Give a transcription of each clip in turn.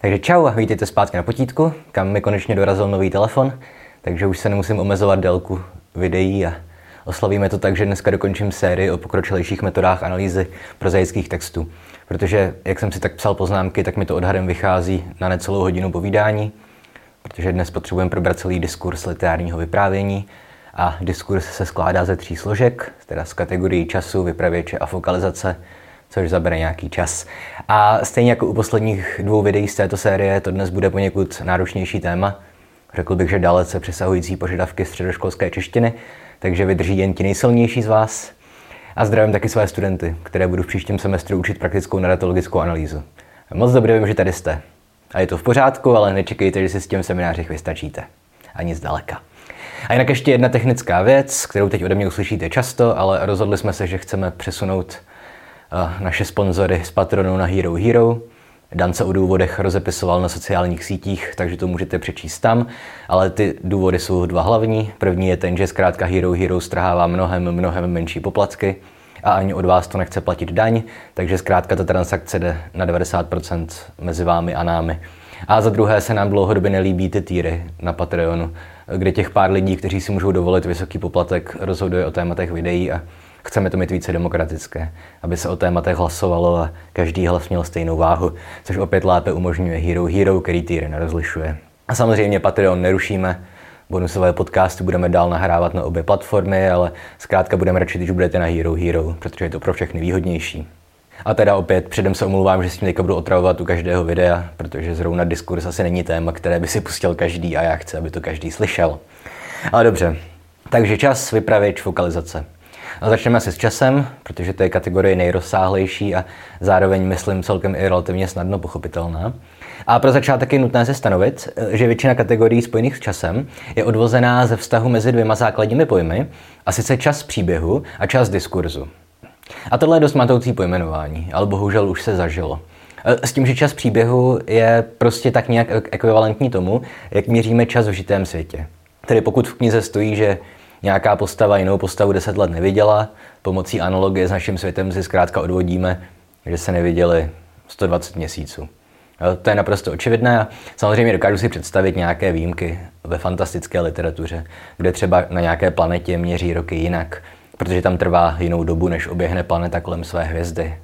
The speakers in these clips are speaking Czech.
Takže čau a vítejte zpátky na potítku, kam mi konečně dorazil nový telefon, takže už se nemusím omezovat délku videí a oslavíme to tak, že dneska dokončím sérii o pokročilejších metodách analýzy prozaických textů. Protože, jak jsem si tak psal poznámky, tak mi to odhadem vychází na necelou hodinu povídání, protože dnes potřebujeme probrat celý diskurs literárního vyprávění a diskurs se skládá ze tří složek, teda z kategorií času, vypravěče a fokalizace, což zabere nějaký čas. A stejně jako u posledních dvou videí z této série, to dnes bude poněkud náročnější téma. Řekl bych, že dalece přesahující požadavky středoškolské češtiny, takže vydrží jen ti nejsilnější z vás. A zdravím taky své studenty, které budu v příštím semestru učit praktickou narratologickou analýzu. Moc dobře vím, že tady jste. A je to v pořádku, ale nečekejte, že si s tím seminářích vystačíte. Ani zdaleka. A jinak ještě jedna technická věc, kterou teď ode mě uslyšíte často, ale rozhodli jsme se, že chceme přesunout naše sponzory z Patronu na Hero Hero. Dan se o důvodech rozepisoval na sociálních sítích, takže to můžete přečíst tam, ale ty důvody jsou dva hlavní. První je ten, že zkrátka Hero Hero strhává mnohem, mnohem menší poplatky a ani od vás to nechce platit daň, takže zkrátka ta transakce jde na 90% mezi vámi a námi. A za druhé se nám dlouhodobě nelíbí ty týry na Patreonu, kde těch pár lidí, kteří si můžou dovolit vysoký poplatek, rozhoduje o tématech videí a Chceme to mít více demokratické, aby se o tématech hlasovalo a každý hlas měl stejnou váhu, což opět lépe umožňuje Hero Hero, který týry nerozlišuje. A samozřejmě Patreon nerušíme, bonusové podcasty budeme dál nahrávat na obě platformy, ale zkrátka budeme radši, když budete na Hero Hero, protože je to pro všechny výhodnější. A teda opět předem se omlouvám, že s tím teďka budu otravovat u každého videa, protože zrovna diskurs asi není téma, které by si pustil každý a já chci, aby to každý slyšel. Ale dobře, takže čas, vypravěč, fokalizace. Začneme asi s časem, protože to je kategorie nejrozsáhlejší a zároveň, myslím, celkem i relativně snadno pochopitelná. A pro začátek je nutné se stanovit, že většina kategorií spojených s časem je odvozená ze vztahu mezi dvěma základními pojmy, a sice čas příběhu a čas diskurzu. A tohle je dost matoucí pojmenování, ale bohužel už se zažilo. S tím, že čas příběhu je prostě tak nějak ekvivalentní tomu, jak měříme čas v žitém světě. Tedy pokud v knize stojí, že nějaká postava jinou postavu 10 let neviděla, pomocí analogie s naším světem si zkrátka odvodíme, že se neviděli 120 měsíců. To je naprosto očividné a samozřejmě dokážu si představit nějaké výjimky ve fantastické literatuře, kde třeba na nějaké planetě měří roky jinak, protože tam trvá jinou dobu, než oběhne planeta kolem své hvězdy.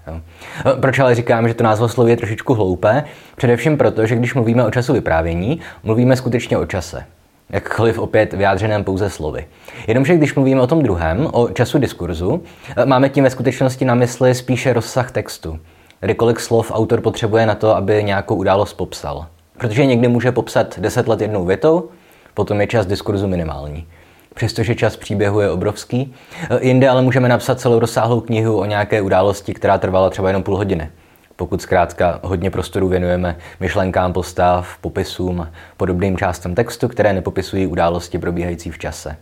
Proč ale říkám, že to názvosloví je trošičku hloupé? Především proto, že když mluvíme o času vyprávění, mluvíme skutečně o čase jakkoliv opět vyjádřeném pouze slovy. Jenomže když mluvíme o tom druhém, o času diskurzu, máme tím ve skutečnosti na mysli spíše rozsah textu. Tedy kolik slov autor potřebuje na to, aby nějakou událost popsal. Protože někdy může popsat 10 let jednou větou, potom je čas diskurzu minimální. Přestože čas příběhu je obrovský, jinde ale můžeme napsat celou rozsáhlou knihu o nějaké události, která trvala třeba jenom půl hodiny pokud zkrátka hodně prostoru věnujeme myšlenkám postav, popisům, podobným částem textu, které nepopisují události probíhající v čase.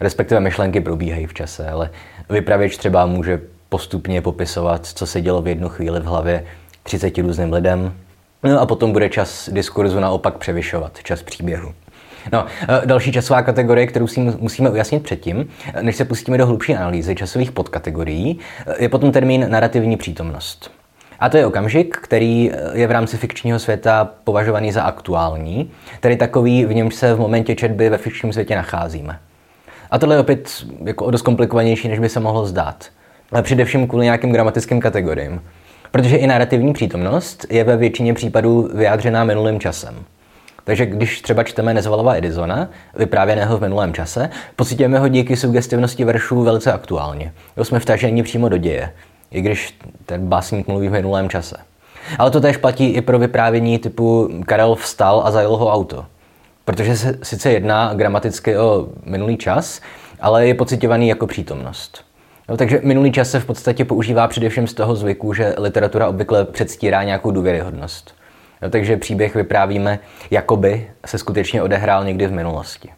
Respektive myšlenky probíhají v čase, ale vypravěč třeba může postupně popisovat, co se dělo v jednu chvíli v hlavě 30 různým lidem, no a potom bude čas diskurzu naopak převyšovat, čas příběhu. No, e, další časová kategorie, kterou si musíme ujasnit předtím, než se pustíme do hlubší analýzy časových podkategorií, je potom termín narrativní přítomnost. A to je okamžik, který je v rámci fikčního světa považovaný za aktuální, tedy takový, v němž se v momentě četby ve fikčním světě nacházíme. A tohle je opět jako dost komplikovanější, než by se mohlo zdát. Ale především kvůli nějakým gramatickým kategoriím. Protože i narrativní přítomnost je ve většině případů vyjádřená minulým časem. Takže když třeba čteme Nezvalova Edisona, vyprávěného v minulém čase, pocitujeme ho díky sugestivnosti veršů velice aktuálně. Jo, jsme vtaženi přímo do děje i když ten básník mluví v minulém čase. Ale to též platí i pro vyprávění typu Karel vstal a zajel ho auto. Protože se sice jedná gramaticky o minulý čas, ale je pocitovaný jako přítomnost. No, takže minulý čas se v podstatě používá především z toho zvyku, že literatura obvykle předstírá nějakou důvěryhodnost. No, takže příběh vyprávíme, jakoby se skutečně odehrál někdy v minulosti.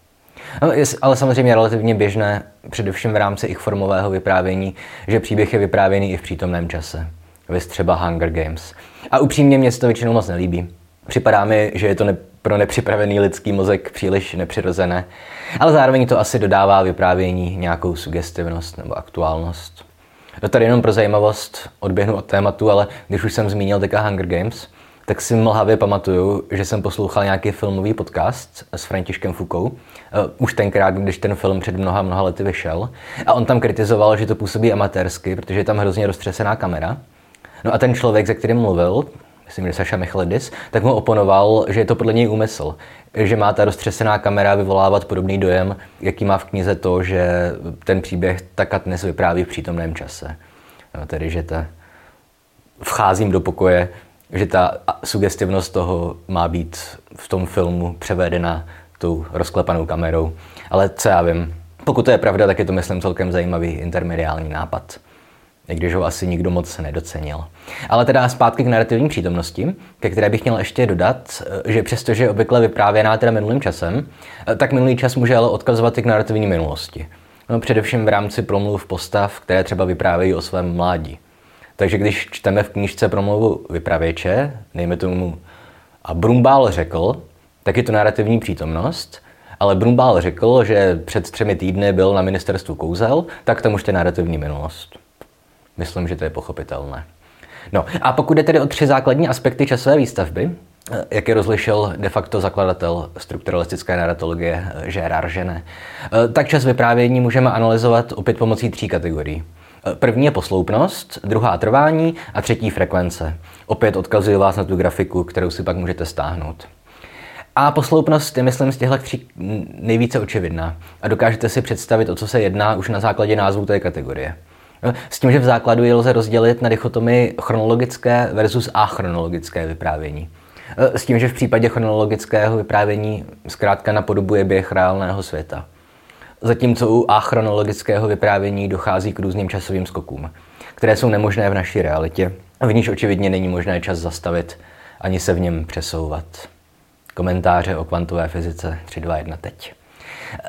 Je ale samozřejmě relativně běžné, především v rámci ich formového vyprávění, že příběh je vyprávěný i v přítomném čase. Vy třeba Hunger Games. A upřímně mě se to většinou moc nelíbí. Připadá mi, že je to ne- pro nepřipravený lidský mozek příliš nepřirozené, ale zároveň to asi dodává vyprávění nějakou sugestivnost nebo aktuálnost. To tady jenom pro zajímavost odběhnu od tématu, ale když už jsem zmínil teďka Hunger Games, tak si mlhavě pamatuju, že jsem poslouchal nějaký filmový podcast s Františkem Fukou, už tenkrát, když ten film před mnoha, mnoha lety vyšel. A on tam kritizoval, že to působí amatérsky, protože je tam hrozně roztřesená kamera. No a ten člověk, ze kterým mluvil, myslím, že Saša Michalidis, tak mu oponoval, že je to podle něj úmysl. Že má ta roztřesená kamera vyvolávat podobný dojem, jaký má v knize to, že ten příběh tak dnes vypráví v přítomném čase. No, tedy, že ta, vcházím do pokoje, že ta sugestivnost toho má být v tom filmu převedena tou rozklepanou kamerou. Ale co já vím, pokud to je pravda, tak je to, myslím, celkem zajímavý intermediální nápad. I když ho asi nikdo moc nedocenil. Ale teda zpátky k narrativní přítomnosti, ke které bych měl ještě dodat, že přestože je obvykle vyprávěná teda minulým časem, tak minulý čas může ale odkazovat i k narrativní minulosti. No, především v rámci promluv postav, které třeba vyprávějí o svém mládí. Takže když čteme v knížce promluvu vypravěče, nejme tomu a Brumbál řekl, tak je to narrativní přítomnost, ale Brumbál řekl, že před třemi týdny byl na ministerstvu kouzel, tak tam už je narrativní minulost. Myslím, že to je pochopitelné. No a pokud je tedy o tři základní aspekty časové výstavby, jak je rozlišil de facto zakladatel strukturalistické narratologie Gérard Žene, tak čas vyprávění můžeme analyzovat opět pomocí tří kategorií. První je posloupnost, druhá trvání a třetí frekvence. Opět odkazuji vás na tu grafiku, kterou si pak můžete stáhnout. A posloupnost je, myslím, z těchto tří nejvíce očividná. A dokážete si představit, o co se jedná už na základě názvu té kategorie. S tím, že v základu je lze rozdělit na dichotomy chronologické versus achronologické vyprávění. S tím, že v případě chronologického vyprávění zkrátka napodobuje běh reálného světa zatímco u achronologického vyprávění dochází k různým časovým skokům, které jsou nemožné v naší realitě, v níž očividně není možné čas zastavit ani se v něm přesouvat. Komentáře o kvantové fyzice 3.2.1 teď.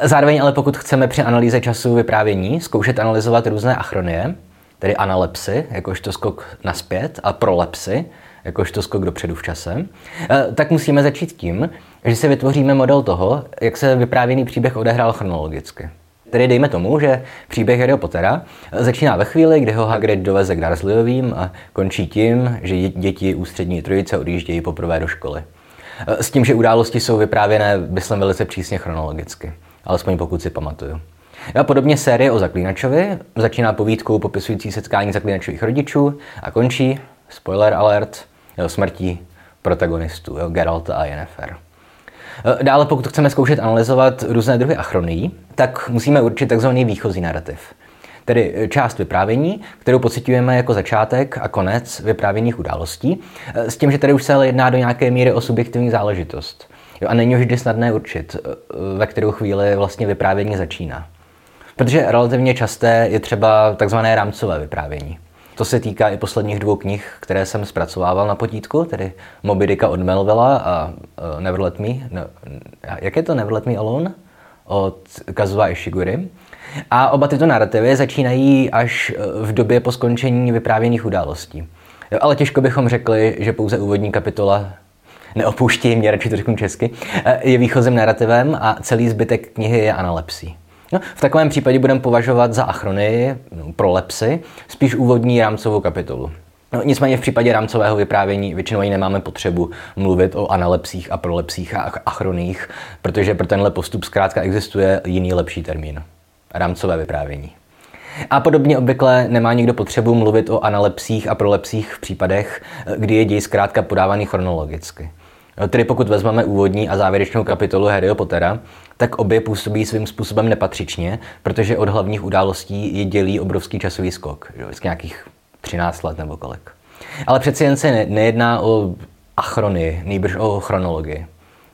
Zároveň ale pokud chceme při analýze času vyprávění zkoušet analyzovat různé achronie, tedy analepsy, jakožto skok naspět, a prolepsy, jakožto skok dopředu v čase, eh, tak musíme začít tím, že si vytvoříme model toho, jak se vyprávěný příběh odehrál chronologicky. Tedy dejme tomu, že příběh Harry Pottera začíná ve chvíli, kdy ho Hagrid doveze k Dursleyovým a končí tím, že děti ústřední trojice odjíždějí poprvé do školy. S tím, že události jsou vyprávěné, myslím, velice přísně chronologicky. Alespoň pokud si pamatuju. A podobně série o Zaklínačovi začíná povídkou popisující setkání zaklínačových rodičů a končí, spoiler alert, jeho smrtí protagonistů, jo, Geralta a Yennefer. Eh, dále, pokud chceme zkoušet analyzovat různé druhy achronií, tak musíme určit tzv. výchozí narrativ. Tedy eh, část vyprávění, kterou pocitujeme jako začátek a konec vyprávěných událostí, eh, s tím, že tady už se ale jedná do nějaké míry o subjektivní záležitost. Jo, a není vždy snadné určit, ve kterou chvíli vlastně vyprávění začíná. Protože relativně časté je třeba takzvané rámcové vyprávění. To se týká i posledních dvou knih, které jsem zpracovával na potítku, tedy Moby Dicka od Melvilla a Never Let Me. No, jak je to Never Let Me Alone? Od Kazuha Ishiguri. A oba tyto narrativy začínají až e, v době po skončení vyprávěných událostí. Jo, ale těžko bychom řekli, že pouze úvodní kapitola neopouští mě, radši to řeknu česky, e, je výchozím narrativem a celý zbytek knihy je analepsí. No, v takovém případě budeme považovat za achrony, no, pro lepsy, spíš úvodní rámcovou kapitolu. No, nicméně v případě rámcového vyprávění většinou ani nemáme potřebu mluvit o analepsích a prolepsích a achroních, protože pro tenhle postup zkrátka existuje jiný lepší termín. Rámcové vyprávění. A podobně obvykle nemá nikdo potřebu mluvit o analepsích a prolepsích v případech, kdy je děj zkrátka podávaný chronologicky. Tedy pokud vezmeme úvodní a závěrečnou kapitolu Harryho Pottera, tak obě působí svým způsobem nepatřičně, protože od hlavních událostí je dělí obrovský časový skok, že? nějakých 13 let nebo kolik. Ale přeci jen se nejedná o achronii, nejbrž o chronologii.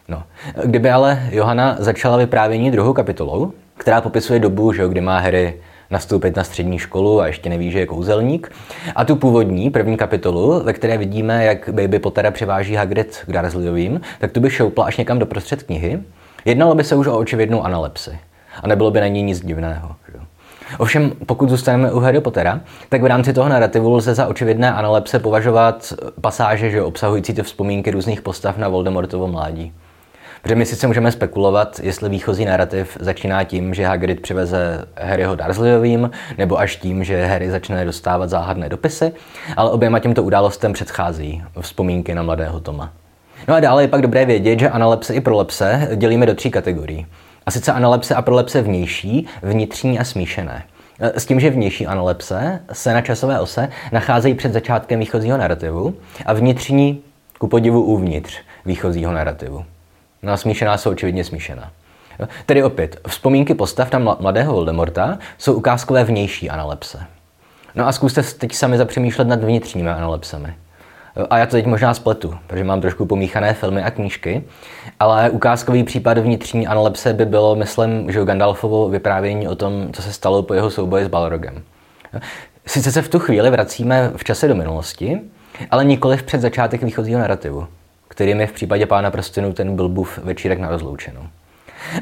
No. Kdyby ale Johana začala vyprávění druhou kapitolou, která popisuje dobu, že, kdy má Harry nastoupit na střední školu a ještě neví, že je kouzelník. A tu původní, první kapitolu, ve které vidíme, jak Baby Pottera převáží Hagrid k Dursleyovým, tak tu by šoupla až někam do prostřed knihy. Jednalo by se už o očividnou analepsi. A nebylo by na ní nic divného. Že? Ovšem, pokud zůstaneme u Harry Pottera, tak v rámci toho narrativu lze za očividné analepse považovat pasáže, že obsahující ty vzpomínky různých postav na Voldemortovo mládí. Protože my sice můžeme spekulovat, jestli výchozí narrativ začíná tím, že Hagrid přiveze Harryho Dursleyovým, nebo až tím, že Harry začne dostávat záhadné dopisy, ale oběma těmto událostem předchází vzpomínky na mladého Toma. No a dále je pak dobré vědět, že analepse i prolepse dělíme do tří kategorií. A sice analepse a prolepse vnější, vnitřní a smíšené. E, s tím, že vnější analepse se na časové ose nacházejí před začátkem výchozího narrativu a vnitřní, ku podivu uvnitř výchozího narrativu. No a smíšená jsou očividně smíšená. Tedy opět, vzpomínky postav na mladého Voldemorta jsou ukázkové vnější analepse. No a zkuste teď sami zapřemýšlet nad vnitřními analepsemi. A já to teď možná spletu, protože mám trošku pomíchané filmy a knížky, ale ukázkový případ vnitřní analepse by bylo, myslím, že Gandalfovo vyprávění o tom, co se stalo po jeho souboji s Balrogem. Sice se v tu chvíli vracíme v čase do minulosti, ale nikoli před začátek výchozího narrativu, kterým je v případě Pána prstenů ten Bilbův večírek na rozloučenou.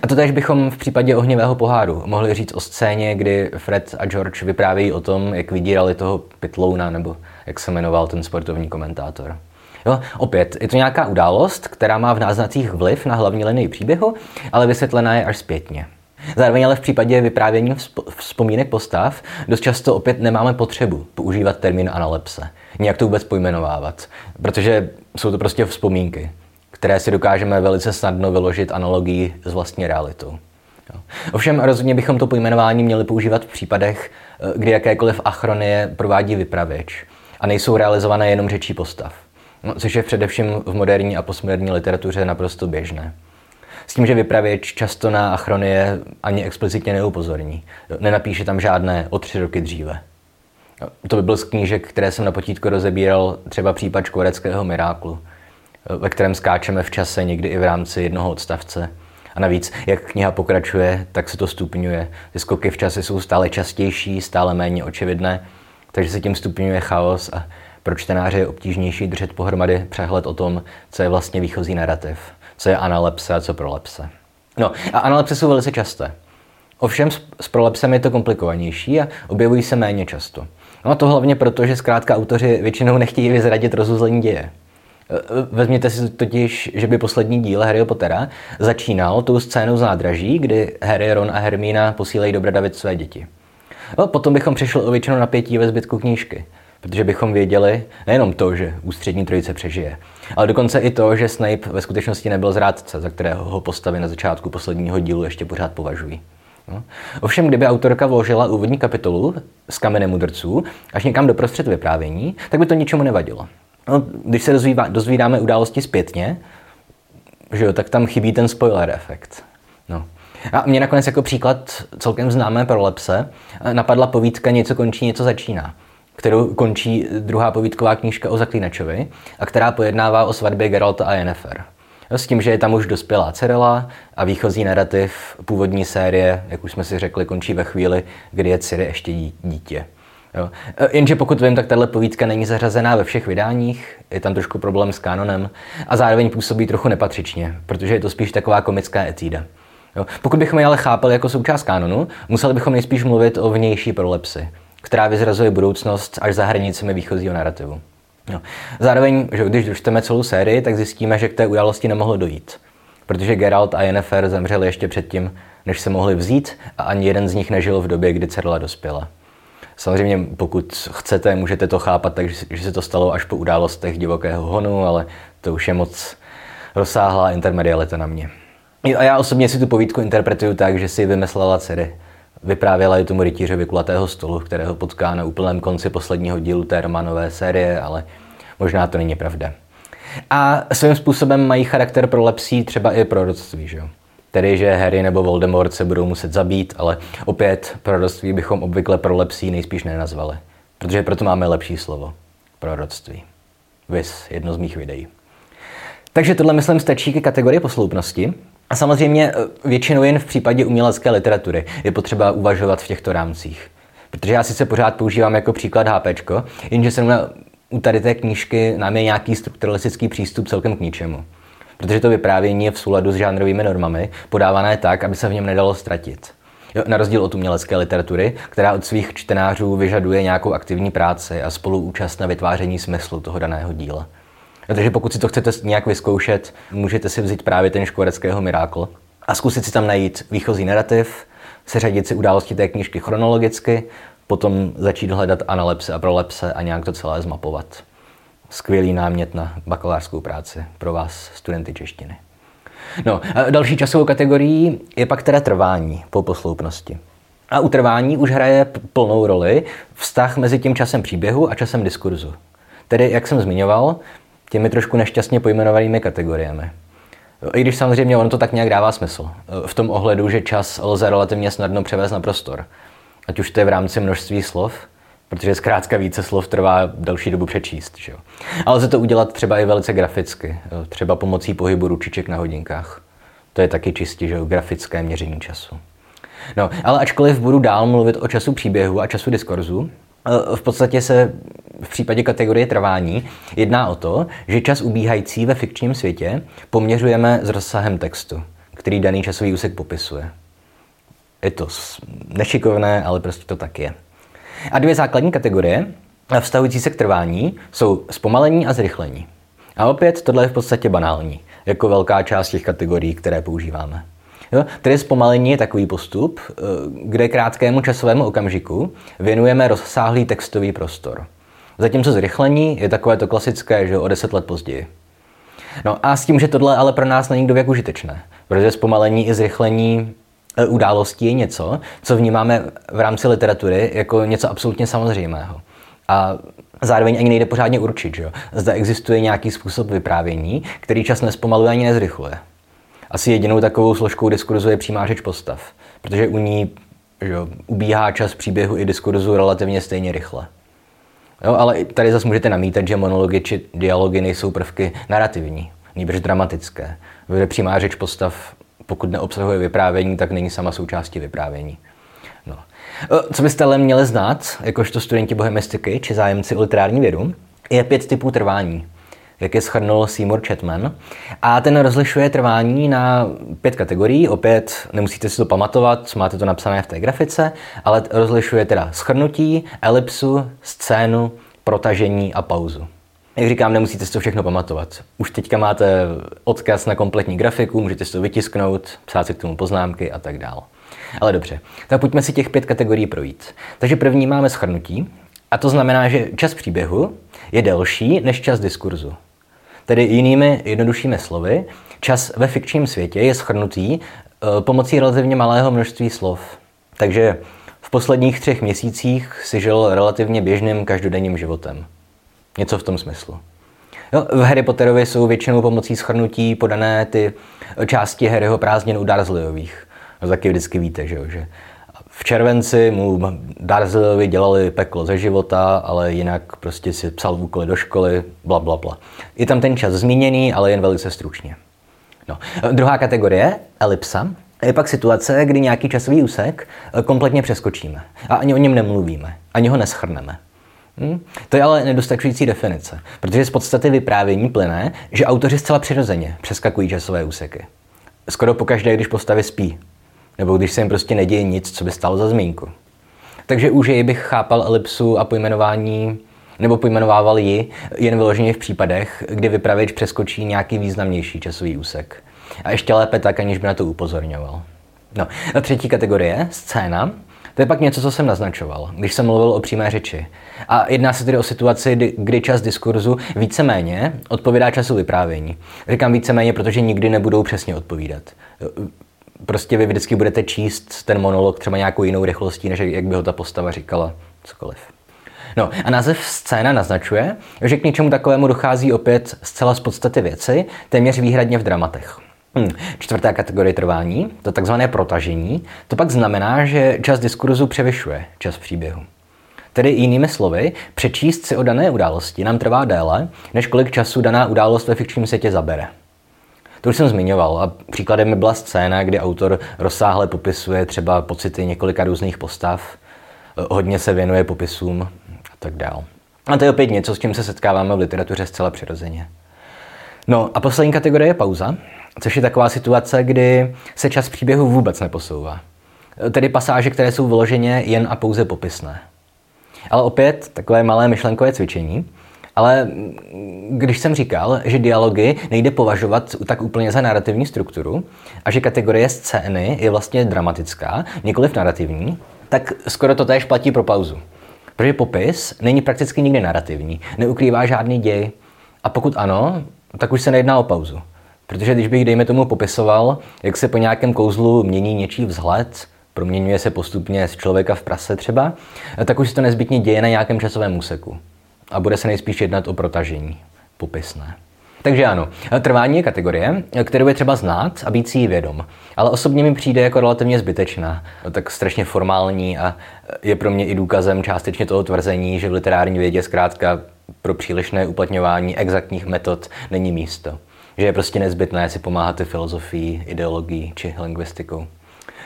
A to tež bychom v případě ohnivého poháru mohli říct o scéně, kdy Fred a George vyprávějí o tom, jak vydírali toho Pitlouna, nebo jak se jmenoval ten sportovní komentátor. Jo, opět, je to nějaká událost, která má v náznacích vliv na hlavní linii příběhu, ale vysvětlená je až zpětně. Zároveň ale v případě vyprávění vzpomínek postav dost často opět nemáme potřebu používat termín analepse, nějak to vůbec pojmenovávat, protože jsou to prostě vzpomínky které si dokážeme velice snadno vyložit analogii s vlastní realitou. Ovšem rozhodně bychom to pojmenování měli používat v případech, eh, kdy jakékoliv achronie provádí vypravěč a nejsou realizované jenom řečí postav, no, což je především v moderní a postmoderní literatuře naprosto běžné. S tím, že vypravěč často na achronie ani explicitně neupozorní. Nenapíše tam žádné o tři roky dříve. To by byl z knížek, které jsem na potítko rozebíral, třeba případ škvoreckého miráklu – ve kterém skáčeme v čase někdy i v rámci jednoho odstavce. A navíc, jak kniha pokračuje, tak se to stupňuje. Ty skoky v čase jsou stále častější, stále méně očividné, takže se tím stupňuje chaos a pro čtenáře je obtížnější držet pohromady přehled o tom, co je vlastně výchozí narrativ, co je analepse a co prolepse. No a analepse jsou velice časté. Ovšem s prolepsem je to komplikovanější a objevují se méně často. No a to hlavně proto, že zkrátka autoři většinou nechtějí vyzradit rozuzlení děje. Vezměte si totiž, že by poslední díl Harryho Pottera začínal tou scénou z nádraží, kdy Harry, Ron a Hermína posílají do Bradavic své děti. No, potom bychom přišli o většinu napětí ve zbytku knížky, protože bychom věděli nejenom to, že ústřední trojice přežije, ale dokonce i to, že Snape ve skutečnosti nebyl zrádce, za kterého ho postavy na začátku posledního dílu ještě pořád považují. No. Ovšem, kdyby autorka vložila úvodní kapitolu s kamenem mudrců až někam do prostřed vyprávění, tak by to ničemu nevadilo. No, když se dozvídá, dozvídáme události zpětně, že jo, tak tam chybí ten spoiler efekt. No. A mě nakonec jako příklad celkem známé prolepse napadla povídka Něco končí, něco začíná, kterou končí druhá povídková knížka o Zaklínačovi a která pojednává o svatbě Geralta a Yennefer. S tím, že je tam už dospělá Cyrila a výchozí narrativ původní série, jak už jsme si řekli, končí ve chvíli, kdy je Ciri ještě dítě. Jo. E, jenže pokud vím, tak tahle povídka není zařazená ve všech vydáních, je tam trošku problém s kanonem a zároveň působí trochu nepatřičně, protože je to spíš taková komická etída. Jo. Pokud bychom ji ale chápali jako součást kanonu, museli bychom nejspíš mluvit o vnější prolepsi, která vyzrazuje budoucnost až za hranicemi výchozího narrativu. Jo. Zároveň, že když dočteme celou sérii, tak zjistíme, že k té události nemohlo dojít, protože Geralt a Yennefer zemřeli ještě předtím, než se mohli vzít a ani jeden z nich nežil v době, kdy Cerla dospěla. Samozřejmě, pokud chcete, můžete to chápat tak, že se to stalo až po událostech divokého honu, ale to už je moc rozsáhlá intermedialita na mě. A já osobně si tu povídku interpretuju tak, že si vymyslela dcery. Vyprávěla ji tomu rytířovi kulatého stolu, kterého potká na úplném konci posledního dílu té románové série, ale možná to není pravda. A svým způsobem mají charakter pro lepší třeba i proroctví, že jo? Tedy, že Harry nebo Voldemort se budou muset zabít, ale opět proroctví bychom obvykle pro lepší nejspíš nenazvali. Protože proto máme lepší slovo. Proroctví. Vys, jedno z mých videí. Takže tohle, myslím, stačí ke kategorii posloupnosti. A samozřejmě eh, většinou jen v případě umělecké literatury je potřeba uvažovat v těchto rámcích. Protože já sice pořád používám jako příklad HP, jenže se u tady té knížky nám je nějaký strukturalistický přístup celkem k ničemu protože to vyprávění je v souladu s žánrovými normami, podávané tak, aby se v něm nedalo ztratit. Jo, na rozdíl od umělecké literatury, která od svých čtenářů vyžaduje nějakou aktivní práci a spoluúčast na vytváření smyslu toho daného díla. No, takže pokud si to chcete nějak vyzkoušet, můžete si vzít právě ten škvoreckého Mirákl a zkusit si tam najít výchozí narrativ, seřadit si události té knížky chronologicky, potom začít hledat analepse a prolepse a nějak to celé zmapovat. Skvělý námět na bakalářskou práci pro vás, studenty češtiny. No, a další časovou kategorií je pak teda trvání po posloupnosti. A u trvání už hraje plnou roli vztah mezi tím časem příběhu a časem diskurzu. Tedy, jak jsem zmiňoval, těmi trošku nešťastně pojmenovanými kategoriemi. I když samozřejmě ono to tak nějak dává smysl. V tom ohledu, že čas lze relativně snadno převést na prostor. Ať už to je v rámci množství slov, protože zkrátka více slov trvá další dobu přečíst. Že jo? Ale lze to udělat třeba i velice graficky, třeba pomocí pohybu ručiček na hodinkách. To je taky čistě že jo, grafické měření času. No, ale ačkoliv budu dál mluvit o času příběhu a času diskurzu, eh, v podstatě se v případě kategorie trvání jedná o to, že čas ubíhající ve fikčním světě poměřujeme s rozsahem textu, který daný časový úsek popisuje. Je to nešikovné, ale prostě to tak je. A dvě základní kategorie, vztahující se k trvání, jsou zpomalení a zrychlení. A opět tohle je v podstatě banální, jako velká část těch kategorií, které používáme. Jo? Tedy zpomalení je takový postup, eh, kde krátkému časovému okamžiku věnujeme rozsáhlý textový prostor. Zatímco zrychlení je takové to klasické, že o deset let později. No a s tím, že tohle ale pro nás není dověk užitečné, protože zpomalení i zrychlení eh, událostí je něco, co vnímáme v rámci literatury jako něco absolutně samozřejmého. A zároveň ani nejde pořádně určit, že jo? zda existuje nějaký způsob vyprávění, který čas nespomaluje ani nezrychluje. Asi jedinou takovou složkou diskurzu je přímá řeč postav, protože u ní že jo, ubíhá čas příběhu i diskurzu relativně stejně rychle. Jo, ale tady zase můžete namítat, že monology či dialogy nejsou prvky narrativní, nejbrž dramatické. Protože přímá řeč postav, pokud neobsahuje vyprávění, tak není sama součástí vyprávění. No. Co byste ale měli znát, jakožto studenti bohemistiky či zájemci o literární vědu, je pět typů trvání jak je schrnul Seymour Chatman. A ten rozlišuje trvání na pět kategorií. Opět nemusíte si to pamatovat, máte to napsané v té grafice, ale rozlišuje teda schrnutí, elipsu, scénu, protažení a pauzu. Jak říkám, nemusíte si to všechno pamatovat. Už teďka máte odkaz na kompletní grafiku, můžete si to vytisknout, psát si k tomu poznámky a tak dále. Ale dobře, tak pojďme si těch pět kategorií projít. Takže první máme schrnutí, a to znamená, že čas příběhu je delší než čas diskurzu. Tedy jinými jednoduššími slovy, čas ve fikčním světě je schrnutý eh, pomocí relativně malého množství slov. Takže v posledních třech měsících si žil relativně běžným každodenním životem. Něco v tom smyslu. Jo, v Harry Potterovi jsou většinou pomocí schrnutí podané ty části Harryho prázdnin u Dursleyových. No, taky vždycky víte, že, jo, že v červenci mu Darzlovi dělali peklo ze života, ale jinak prostě si psal úkoly do školy, bla, bla, bla. Je tam ten čas zmíněný, ale jen velice stručně. No. Druhá kategorie, elipsa, je pak situace, kdy nějaký časový úsek eh, kompletně přeskočíme a ani o něm nemluvíme, ani ho neschrneme. Hm? To je ale nedostačující definice, protože z podstaty vyprávění plyne, že autoři zcela přirozeně přeskakují časové úseky. Skoro pokaždé, když postavy spí, nebo když se jim prostě neděje nic, co by stalo za zmínku. Takže už jej bych chápal elipsu a pojmenování nebo pojmenovával ji jen vyloženě v případech, kdy vypravěč přeskočí nějaký významnější časový úsek. A ještě lépe tak, aniž by na to upozorňoval. No, a třetí kategorie, scéna, to je pak něco, co jsem naznačoval, když jsem mluvil o přímé řeči. A jedná se tedy o situaci, kdy čas diskurzu víceméně odpovídá času vyprávění. Říkám víceméně, protože nikdy nebudou přesně odpovídat prostě vy vždycky budete číst ten monolog třeba nějakou jinou rychlostí, než jak by ho ta postava říkala cokoliv. No a název scéna naznačuje, že k něčemu takovému dochází opět zcela z podstaty věci, téměř výhradně v dramatech. Hmm. Čtvrtá kategorie trvání, to takzvané protažení, to pak znamená, že čas diskurzu převyšuje čas příběhu. Tedy jinými slovy, přečíst si o dané události nám trvá déle, než kolik času daná událost ve fikčním světě zabere. To už jsem zmiňoval a příkladem byla scéna, kdy autor rozsáhle popisuje třeba pocity několika různých postav, hodně se věnuje popisům a tak dál. A to je opět něco, s čím se setkáváme v literatuře zcela přirozeně. No a poslední kategorie je pauza, což je taková situace, kdy se čas příběhu vůbec neposouvá. Tedy pasáže, které jsou vyloženě jen a pouze popisné. Ale opět takové malé myšlenkové cvičení. Ale když jsem říkal, že dialogy nejde považovat tak úplně za narrativní strukturu a že kategorie scény je vlastně dramatická, nikoliv narrativní, tak skoro to též platí pro pauzu. Protože popis není prakticky nikdy narrativní, neukrývá žádný děj. A pokud ano, tak už se nejedná o pauzu. Protože když bych, dejme tomu, popisoval, jak se po nějakém kouzlu mění něčí vzhled, proměňuje se postupně z člověka v prase třeba, tak už se to nezbytně děje na nějakém časovém úseku. A bude se nejspíš jednat o protažení popisné. Takže ano, trvání je kategorie, kterou je třeba znát a být si ji vědom. Ale osobně mi přijde jako relativně zbytečná, tak strašně formální a je pro mě i důkazem částečně toho tvrzení, že v literární vědě zkrátka pro přílišné uplatňování exaktních metod není místo. Že je prostě nezbytné si pomáhat filozofii, ideologií či lingvistikou.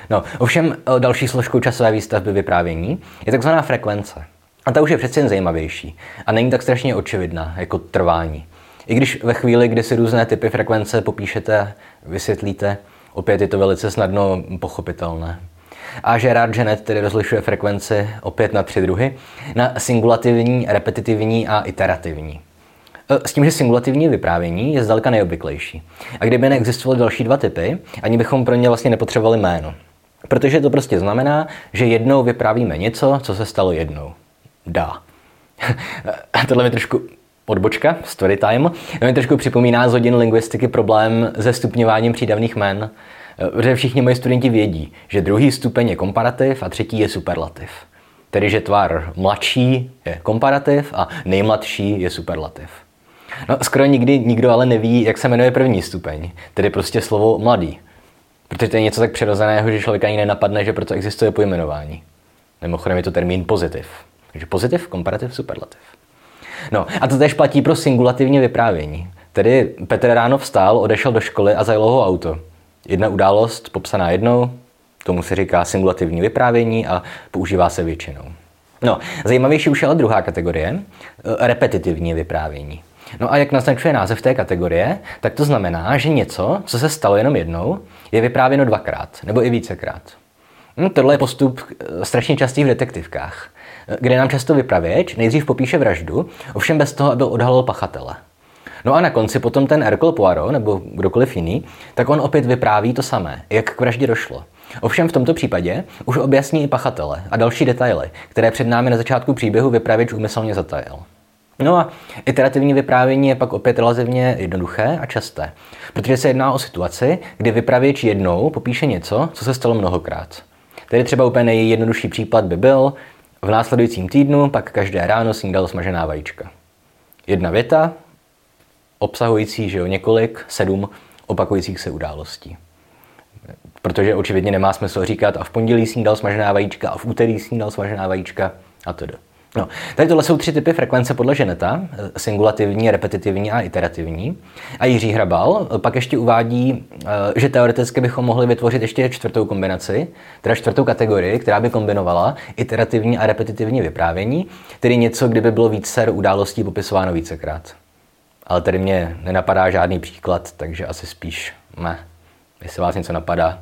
No, ovšem další složkou časové výstavby vyprávění je takzvaná frekvence. A ta už je přeci jen zajímavější a není tak strašně očividná jako trvání. I když ve chvíli, kdy si různé typy frekvence popíšete, vysvětlíte, opět je to velice snadno pochopitelné. A Gerard Genet tedy rozlišuje frekvenci opět na tři druhy, na singulativní, repetitivní a iterativní. E, s tím, že singulativní vyprávění je zdaleka nejobvyklejší. A kdyby neexistovaly další dva typy, ani bychom pro ně vlastně nepotřebovali jméno. Protože to prostě znamená, že jednou vyprávíme něco, co se stalo jednou. Dá. Tohle mi trošku odbočka, story time. mi trošku připomíná z hodin lingvistiky problém se stupňováním přídavných jmen. Protože všichni moji studenti vědí, že druhý stupeň je komparativ a třetí je superlativ. Tedy, že tvar mladší je komparativ a nejmladší je superlativ. No, skoro nikdy nikdo ale neví, jak se jmenuje první stupeň, tedy prostě slovo mladý. Protože to je něco tak přirozeného, že člověka ani nenapadne, že proto existuje pojmenování. Mimochodem je to termín pozitiv. Takže pozitiv, komparativ, superlativ. No a to tež platí pro singulativní vyprávění. Tedy Petr ráno vstál, odešel do školy a zajelo ho auto. Jedna událost popsaná jednou, tomu se říká singulativní vyprávění a používá se většinou. No, zajímavější už je ale druhá kategorie, eh, repetitivní vyprávění. No a jak naznačuje název té kategorie, tak to znamená, že něco, co se stalo jenom jednou, je vyprávěno dvakrát nebo i vícekrát. Hm, tohle je postup eh, strašně častý v detektivkách, kde nám často vypravěč nejdřív popíše vraždu, ovšem bez toho, aby odhalil pachatele. No a na konci potom ten Hercule Poirot, nebo kdokoliv jiný, tak on opět vypráví to samé, jak k vraždě došlo. Ovšem v tomto případě už objasní i pachatele a další detaily, které před námi na začátku příběhu vypravěč úmyslně zatajil. No a iterativní vyprávění je pak opět relativně jednoduché a časté, protože se jedná o situaci, kdy vypravěč jednou popíše něco, co se stalo mnohokrát. Tedy třeba úplně nejjednodušší případ by byl, v následujícím týdnu pak každé ráno snídal smažená vajíčka. Jedna věta, obsahující že jo, několik, sedm opakujících se událostí. Protože očividně nemá smysl říkat a v pondělí snídal smažená vajíčka a v úterý snídal smažená vajíčka a tedy. No, tady tohle jsou tři typy frekvence podle Ženeta, singulativní, repetitivní a iterativní. A Jiří Hrabal pak ještě uvádí, eh, že teoreticky bychom mohli vytvořit ještě čtvrtou kombinaci, teda čtvrtou kategorii, která by kombinovala iterativní a repetitivní vyprávění, tedy něco, kdyby bylo více událostí popisováno vícekrát. Ale tady mě nenapadá žádný příklad, takže asi spíš ne. Jestli vás něco napadá,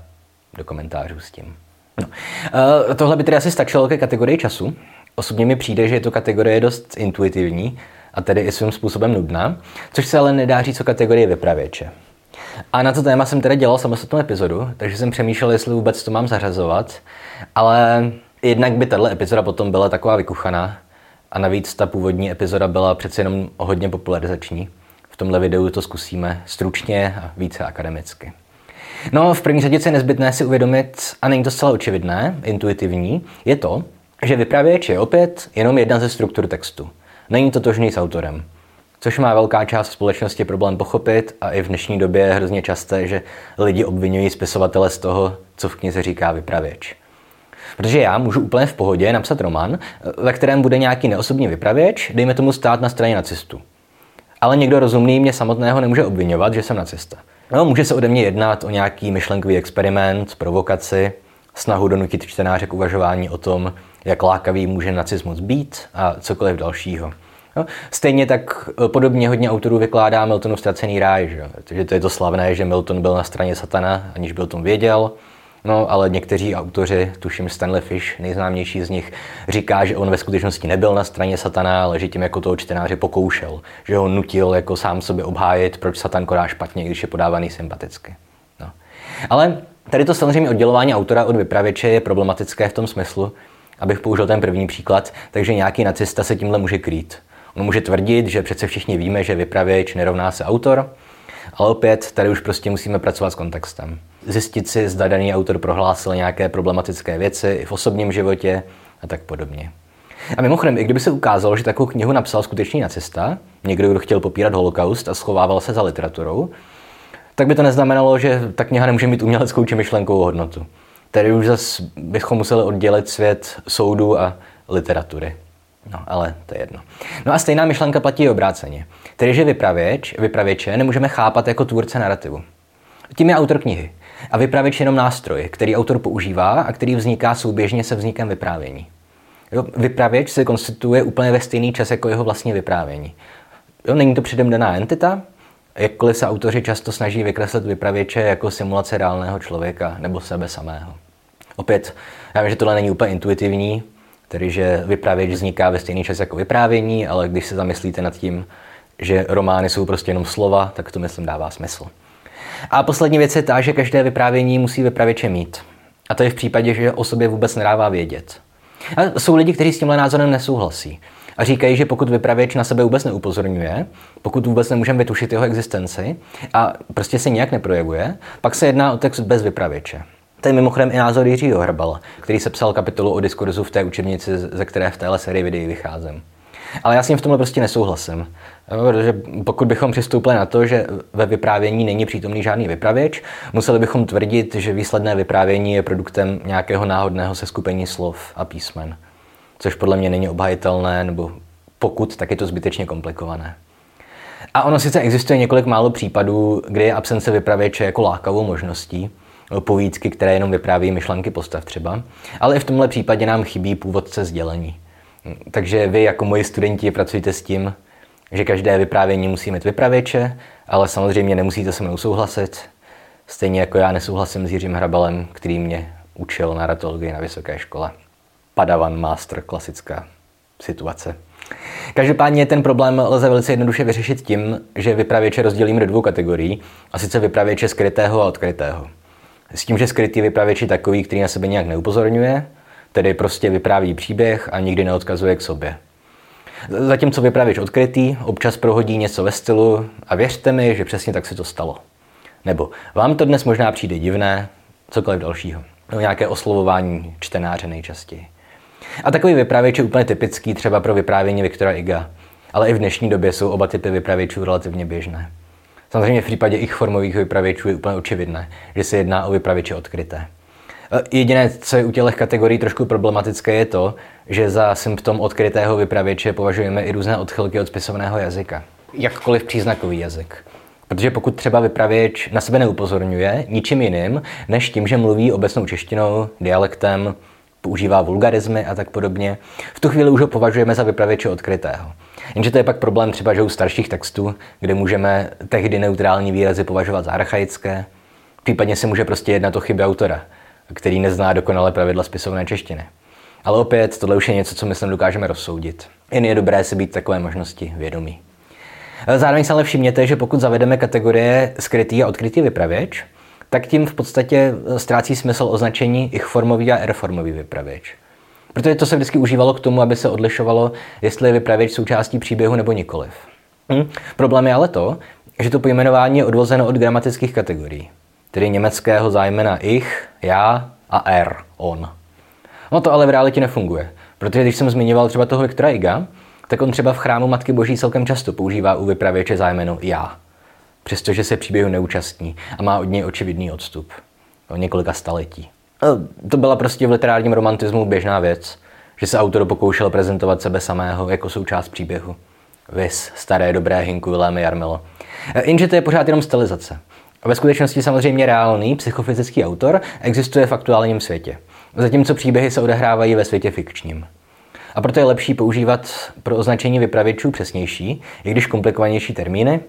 do komentářů s tím. No. Uh, tohle by tedy asi stačilo ke kategorii času. Osobně mi přijde, že je to kategorie dost intuitivní a tedy i svým způsobem nudná, což se ale nedá říct o kategorii vypravěče. A na to téma jsem teda dělal samostatnou epizodu, takže jsem přemýšlel, jestli vůbec to mám zařazovat, ale jednak by tahle epizoda potom byla taková vykuchaná a navíc ta původní epizoda byla přece jenom hodně popularizační. V tomhle videu to zkusíme stručně a více akademicky. No, v první řadě je nezbytné si uvědomit, a není to zcela očividné, intuitivní, je to, že vypravěč je opět jenom jedna ze struktur textu. Není totožný s autorem. Což má velká část společnosti problém pochopit a i v dnešní době je hrozně časté, že lidi obvinují spisovatele z toho, co v knize říká vypravěč. Protože já můžu úplně v pohodě napsat román, ve kterém bude nějaký neosobní vypravěč, dejme tomu stát na straně nacistů. Ale někdo rozumný mě samotného nemůže obvinovat, že jsem nacista. No, může se ode mě jednat o nějaký myšlenkový experiment, provokaci, snahu donutit čtenáře k uvažování o tom, jak lákavý může nacismus být a cokoliv dalšího. No, stejně tak eh, podobně hodně autorů vykládá Miltonův ztracený ráj, že? protože to je to slavné, že Milton byl na straně satana, aniž byl tom věděl, No, ale někteří autoři, tuším Stanley Fish, nejznámější z nich, říká, že on ve skutečnosti nebyl na straně satana, ale že tím jako toho čtenáře pokoušel, že ho nutil jako sám sobě obhájit, proč satan koná špatně, když je podávaný sympaticky. No. Ale tady to samozřejmě oddělování autora od vypravěče je problematické v tom smyslu, abych použil ten první příklad, takže nějaký nacista se tímhle může krýt. On může tvrdit, že přece všichni víme, že vypravěč nerovná se autor, ale opět tady už prostě musíme pracovat s kontextem. Zjistit si, zda daný autor prohlásil nějaké problematické věci i v osobním životě a tak podobně. A mimochodem, i kdyby se ukázalo, že takovou knihu napsal skutečný nacista, někdo, kdo chtěl popírat holokaust a schovával se za literaturou, tak by to neznamenalo, že ta kniha nemůže mít uměleckou či myšlenkovou hodnotu. Tady už zase bychom museli oddělit svět soudu a literatury. No, ale to je jedno. No a stejná myšlenka platí i obráceně. Tedy, že vypravěč, vypravěče nemůžeme chápat jako tvůrce narrativu. Tím je autor knihy. A vypravěč jenom nástroj, který autor používá a který vzniká souběžně se vznikem vyprávění. Jo, vypravěč se konstituje úplně ve stejný čas jako jeho vlastní vyprávění. Jo, není to předem daná entita, jakkoliv se autoři často snaží vykreslit vypravěče jako simulace reálného člověka nebo sebe samého. Opět, já vím, že tohle není úplně intuitivní, tedy že vypravěč vzniká ve stejný čas jako vyprávění, ale když se zamyslíte nad tím, že romány jsou prostě jenom slova, tak to myslím dává smysl. A poslední věc je ta, že každé vyprávění musí vypravěče mít. A to je v případě, že o sobě vůbec nedává vědět. A jsou lidi, kteří s tímhle názorem nesouhlasí. A říkají, že pokud vypravěč na sebe vůbec neupozorňuje, pokud vůbec nemůžeme vytušit jeho existenci a prostě se nijak neprojevuje, pak se jedná o text bez vypravěče. To je mimochodem i názor Jiřího Hrbala, který se psal kapitolu o diskurzu v té učebnici, ze které v téhle sérii videí vycházím. Ale já s ním v tomhle prostě nesouhlasím. Protože pokud bychom přistoupili na to, že ve vyprávění není přítomný žádný vypravěč, museli bychom tvrdit, že výsledné vyprávění je produktem nějakého náhodného seskupení slov a písmen. Což podle mě není obhajitelné, nebo pokud, tak je to zbytečně komplikované. A ono sice existuje několik málo případů, kdy je absence vypravěče jako lákavou možností, povídky, které jenom vypráví myšlenky postav třeba, ale i v tomhle případě nám chybí původce sdělení. Takže vy jako moji studenti pracujete s tím, že každé vyprávění musí mít vypravěče, ale samozřejmě nemusíte se mnou souhlasit. Stejně jako já nesouhlasím s Jiřím Hrabalem, který mě učil narratologii na vysoké škole. Padavan master, klasická situace. Každopádně ten problém lze velice jednoduše vyřešit tím, že vypravěče rozdělíme do dvou kategorií, a sice vypravěče skrytého a odkrytého. S tím, že skrytý vypravěč je takový, který na sebe nějak neupozorňuje, tedy prostě vypráví příběh a nikdy neodkazuje k sobě. Zatímco vypravěč odkrytý občas prohodí něco ve stylu a věřte mi, že přesně tak se to stalo. Nebo vám to dnes možná přijde divné, cokoliv dalšího. No, nějaké oslovování čtenáře nejčastěji. A takový vypravěč je úplně typický třeba pro vyprávění Viktora Iga. Ale i v dnešní době jsou oba typy vypravěčů relativně běžné. Samozřejmě v případě ich formových vypravěčů je úplně očividné, že se jedná o vypravěče odkryté. Jediné, co je u těchto kategorií trošku problematické, je to, že za symptom odkrytého vypravěče považujeme i různé odchylky od spisovného jazyka. Jakkoliv příznakový jazyk. Protože pokud třeba vypravěč na sebe neupozorňuje ničím jiným, než tím, že mluví obecnou češtinou, dialektem, používá vulgarizmy a tak podobně, v tu chvíli už ho považujeme za vypravěče odkrytého. Jenže to je pak problém třeba, že u starších textů, kde můžeme tehdy neutrální výrazy považovat za archaické, případně se může prostě jednat o chyby autora, který nezná dokonale pravidla spisovné češtiny. Ale opět, tohle už je něco, co myslím dokážeme rozsoudit. Jen je dobré si být takové možnosti vědomí. Zároveň se ale všimněte, že pokud zavedeme kategorie skrytý a odkrytý vypravěč, tak tím v podstatě ztrácí smysl označení ich formový a R-formový vypravěč. Protože to se vždycky užívalo k tomu, aby se odlišovalo, jestli je vypravěč součástí příběhu nebo nikoliv. Hm? Problém je ale to, že to pojmenování je odvozeno od gramatických kategorií, tedy německého zájmena ich, já a er, on. No to ale v realitě nefunguje, protože když jsem zmiňoval třeba toho Viktora Iga, tak on třeba v chrámu Matky Boží celkem často používá u vypravěče zájmeno já, přestože se příběhu neúčastní a má od něj očividný odstup o několika staletí. To byla prostě v literárním romantismu běžná věc, že se autor pokoušel prezentovat sebe samého jako součást příběhu. Vys, staré dobré Hinku Vilémy Jarmilo. Jenže to je pořád jenom stylizace. A ve skutečnosti samozřejmě reálný psychofyzický autor existuje v aktuálním světě, zatímco příběhy se odehrávají ve světě fikčním. A proto je lepší používat pro označení vypravěčů přesnější, i když komplikovanější termíny,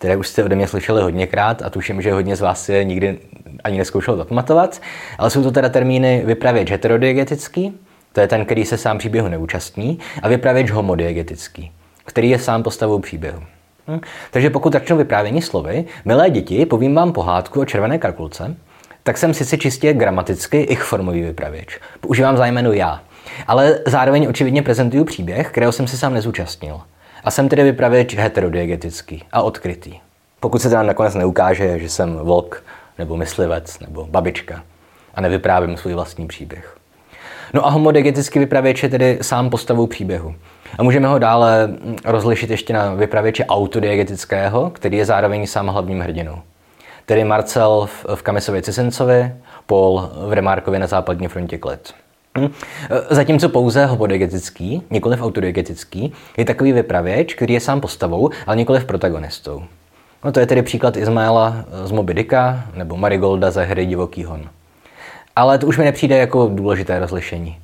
které už jste ode mě slyšeli hodněkrát a tuším, že hodně z vás je nikdy ani neskoušel zapamatovat, ale jsou to teda termíny vypravěč heterodiegetický, to je ten, který se sám příběhu neúčastní, a vypravěč homodiegetický, který je sám postavou příběhu. Hm? Takže pokud začnu vyprávění slovy, milé děti, povím vám pohádku o červené kalkulce, tak jsem sice čistě gramaticky ich formový vypravěč. Používám zájmenu já. Ale zároveň očividně prezentuju příběh, kterého jsem se sám nezúčastnil. A jsem tedy vypravěč heterodiegetický a odkrytý. Pokud se teda nakonec neukáže, že jsem vlk, nebo myslivec, nebo babička a nevyprávím svůj vlastní příběh. No a homodegetický vypravěč je tedy sám postavou příběhu. A můžeme ho dále rozlišit ještě na vypravěče autodiegetického, který je zároveň sám hlavním hrdinou. Tedy Marcel v Kamisově Cisencovi, Paul v Remarkově na západní frontě Klet. Hm? Zatímco pouze homodegetický, nikoliv autodiegetický, je takový vypravěč, který je sám postavou, ale nikoliv protagonistou. No to je tedy příklad Izmaela z Moby Dicka nebo Marigolda ze hry Divoký hon. Ale to už mi nepřijde jako důležité rozlišení.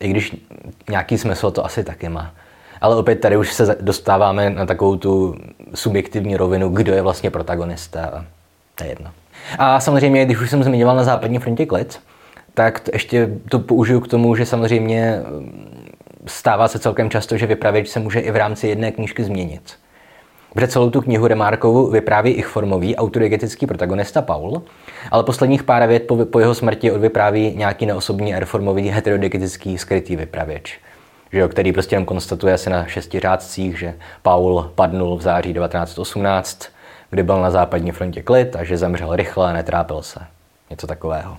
I když nějaký smysl to asi taky má. Ale opět tady už se dostáváme na takovou tu subjektivní rovinu, kdo je vlastně protagonista. To je jedno. A samozřejmě, když už jsem zmiňoval na západní frontě klid, tak to ještě to použiju k tomu, že samozřejmě stává se celkem často, že vypravěč se může i v rámci jedné knížky změnit. Protože celou tu knihu Remarkovu vypráví ich formový autodiegetický protagonista Paul, ale posledních pár vět po, po jeho smrti odvypráví nějaký neosobní airformový heterodiegetický skrytý vypravěč, že jo, který prostě jen konstatuje asi na šesti řádcích, že Paul padnul v září 1918, kdy byl na západní frontě klid a že zemřel rychle a netrápil se. Něco takového.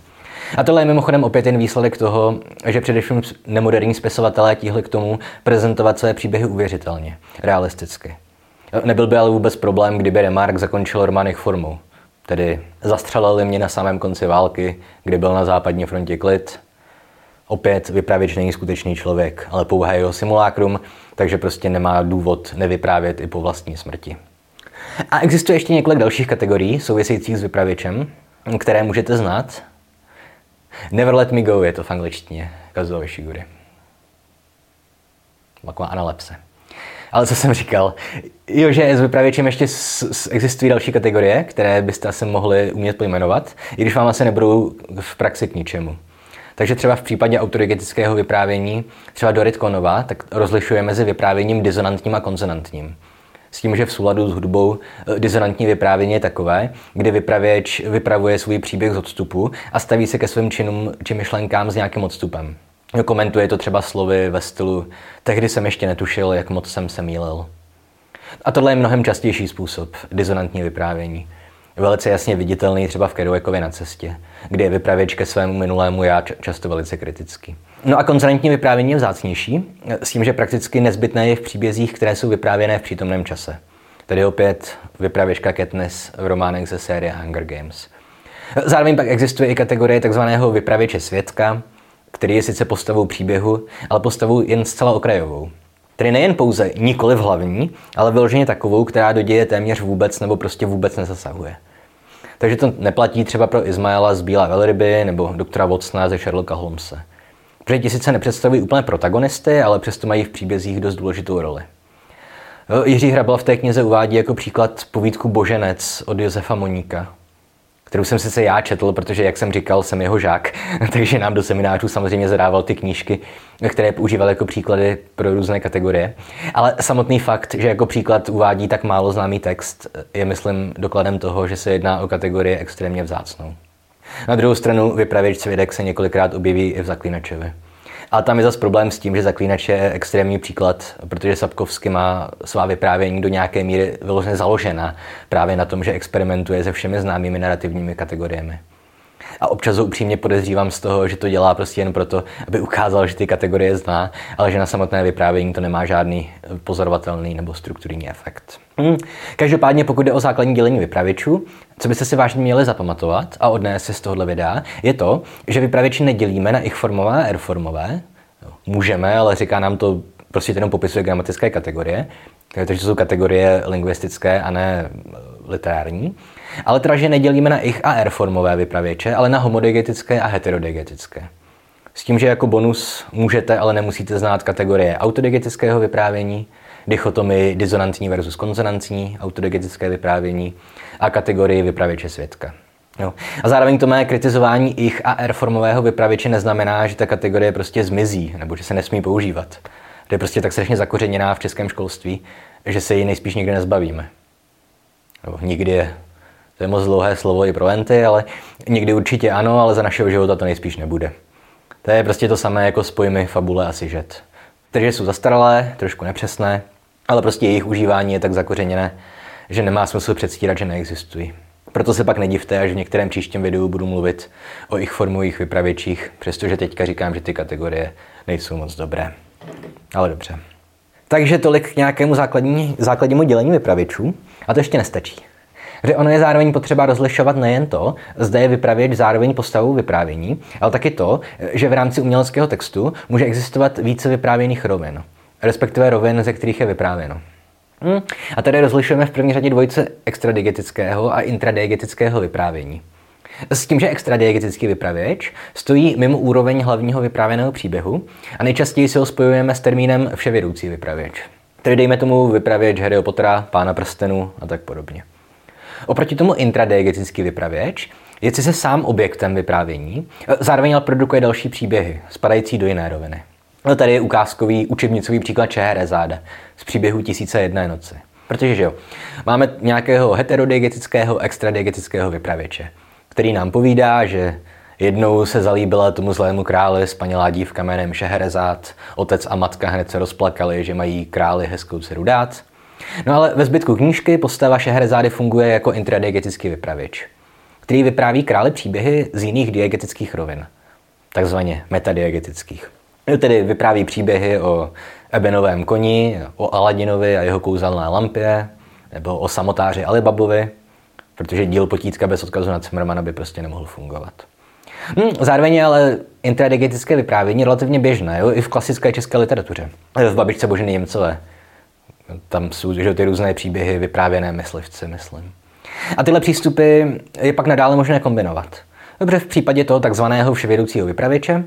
A tohle je mimochodem opět jen výsledek toho, že především nemoderní spisovatelé tíhli k tomu prezentovat své příběhy uvěřitelně, realisticky. Nebyl by ale vůbec problém, kdyby Remark zakončil román jejich formou. Tedy zastřelili mě na samém konci války, kdy byl na západní frontě klid. Opět vypravěč není skutečný člověk, ale pouhé jeho simulákrum, takže prostě nemá důvod nevyprávět i po vlastní smrti. A existuje ještě několik dalších kategorií souvisejících s vypravěčem, které můžete znát. Never Let Me Go je to v angličtině, Kazuo Ishiguri. Taková analepse. Ale co jsem říkal? Jo, že s vypravěčem ještě s, s, existují další kategorie, které byste asi mohli umět pojmenovat, i když vám asi nebudou v praxi k ničemu. Takže třeba v případě autodigetického vyprávění, třeba Dorit Konova, tak rozlišuje mezi vyprávěním disonantním a konsonantním. S tím, že v souladu s hudbou eh, disonantní vyprávění je takové, kdy vypravěč vypravuje svůj příběh z odstupu a staví se ke svým činům či myšlenkám s nějakým odstupem. Komentuje to třeba slovy ve stylu tehdy jsem ještě netušil, jak moc jsem se mýlil. A tohle je mnohem častější způsob disonantní vyprávění. Velice jasně viditelný třeba v Kerouakově na cestě, kde je vypravěč ke svému minulému já často velice kritický. No a konzonantní vyprávění je vzácnější, s tím, že prakticky nezbytné je v příbězích, které jsou vyprávěné v přítomném čase. Tedy opět vypravěčka Katniss v románech ze série Hunger Games. Zároveň pak existuje i kategorie tzv. vypravěče světka, který je sice postavou příběhu, ale postavou jen zcela okrajovou. Tedy nejen pouze nikoli v hlavní, ale vyloženě takovou, která do děje téměř vůbec nebo prostě vůbec nezasahuje. Takže to neplatí třeba pro Ismaela z Bílé velryby nebo doktora Watsona ze Sherlocka Holmese. Protože ti sice nepředstavují úplně protagonisty, ale přesto mají v příbězích dost důležitou roli. Jiří Hrabal v té knize uvádí jako příklad povídku Boženec od Josefa Moníka, kterou jsem sice já četl, protože, jak jsem říkal, jsem jeho žák, takže nám do seminářů samozřejmě zadával ty knížky, které používal jako příklady pro různé kategorie. Ale samotný fakt, že jako příklad uvádí tak málo známý text, je, myslím, dokladem toho, že se jedná o kategorii extrémně vzácnou. Na druhou stranu vypravěč svědek se několikrát objeví i v Zaklínačovi. A tam je zase problém s tím, že Zaklínač je extrémní příklad, protože Sapkovsky má svá vyprávění do nějaké míry vyloženě založena právě na tom, že experimentuje se všemi známými narrativními kategoriemi. A občas ho upřímně podezřívám z toho, že to dělá prostě jen proto, aby ukázal, že ty kategorie zná, ale že na samotné vyprávění to nemá žádný pozorovatelný nebo strukturní efekt. Hmm. Každopádně, pokud jde o základní dělení vypravěčů, co byste si vážně měli zapamatovat a odnést si z tohohle videa, je to, že vypravěči nedělíme na ich formové a r-formové. Můžeme, ale říká nám to prostě jenom popisuje gramatické kategorie, takže to jsou kategorie lingvistické a ne literární. Ale teda, že nedělíme na ich a r-formové vypravěče, ale na homodigetické a heterodigetické. S tím, že jako bonus můžete, ale nemusíte znát kategorie autodigetického vyprávění, dichotomy disonantní versus konzonantní, autodigetické vyprávění a kategorii vypravěče světka. Jo. A zároveň to mé kritizování ich a R formového vypravěče neznamená, že ta kategorie prostě zmizí, nebo že se nesmí používat. To je prostě tak strašně zakořeněná v českém školství, že se ji nejspíš nikdy nezbavíme. Nebo nikdy je, to je moc dlouhé slovo i pro enty, ale někdy určitě ano, ale za našeho života to nejspíš nebude. To je prostě to samé jako s pojmy fabule a sižet. Takže jsou zastaralé, trošku nepřesné, ale prostě jejich užívání je tak zakořeněné, že nemá smysl předstírat, že neexistují. Proto se pak nedivte, až v některém příštím videu budu mluvit o ich formových vypravěčích, přestože teďka říkám, že ty kategorie nejsou moc dobré. Ale dobře. Takže tolik k nějakému základní, základnímu dělení vypravěčů. A to ještě nestačí. Že ono je zároveň potřeba rozlišovat nejen to, zda je vypravěč zároveň postavou vyprávění, ale taky to, že v rámci uměleckého textu může existovat více vyprávěných rovin, respektive rovin, ze kterých je vyprávěno. Hmm. A tady rozlišujeme v první řadě dvojice extradiegetického a intradiegetického vyprávění. S tím, že extradiegetický vypravěč stojí mimo úroveň hlavního vyprávěného příběhu a nejčastěji si ho spojujeme s termínem vševědoucí vypravěč. Tedy dejme tomu vypravěč Harry Pottera, Pána prstenu a tak podobně. Oproti tomu intradiegetický vypravěč je se sám objektem vyprávění, zároveň ale produkuje další příběhy, spadající do jiné roviny. No tady je ukázkový učebnicový příklad Čehrezáda z příběhu Tisíce jedné noci. Protože že jo, máme nějakého heterodiegetického, extradiegetického vypravěče, který nám povídá, že jednou se zalíbila tomu zlému králi spanělá dívka jménem Šeherezát, otec a matka hned se rozplakali, že mají králi hezkou dceru dát. No ale ve zbytku knížky postava Šehrezády funguje jako intradiegetický vypravěč, který vypráví králi příběhy z jiných diegetických rovin, takzvaně metadiegetických. Tedy vypráví příběhy o Ebenovém koni, o Aladinovi a jeho kouzelné lampě, nebo o samotáři Alibabovi, protože díl potítka bez odkazu na Cimmermana by prostě nemohl fungovat. Hmm, zároveň je ale intradigetické vyprávění relativně běžné, jo, i v klasické české literatuře. V Babičce Boženy Němcové. Tam jsou že, ty různé příběhy vyprávěné myslivci, myslím. A tyhle přístupy je pak nadále možné kombinovat. Dobře, v případě toho takzvaného vševědoucího vypravěče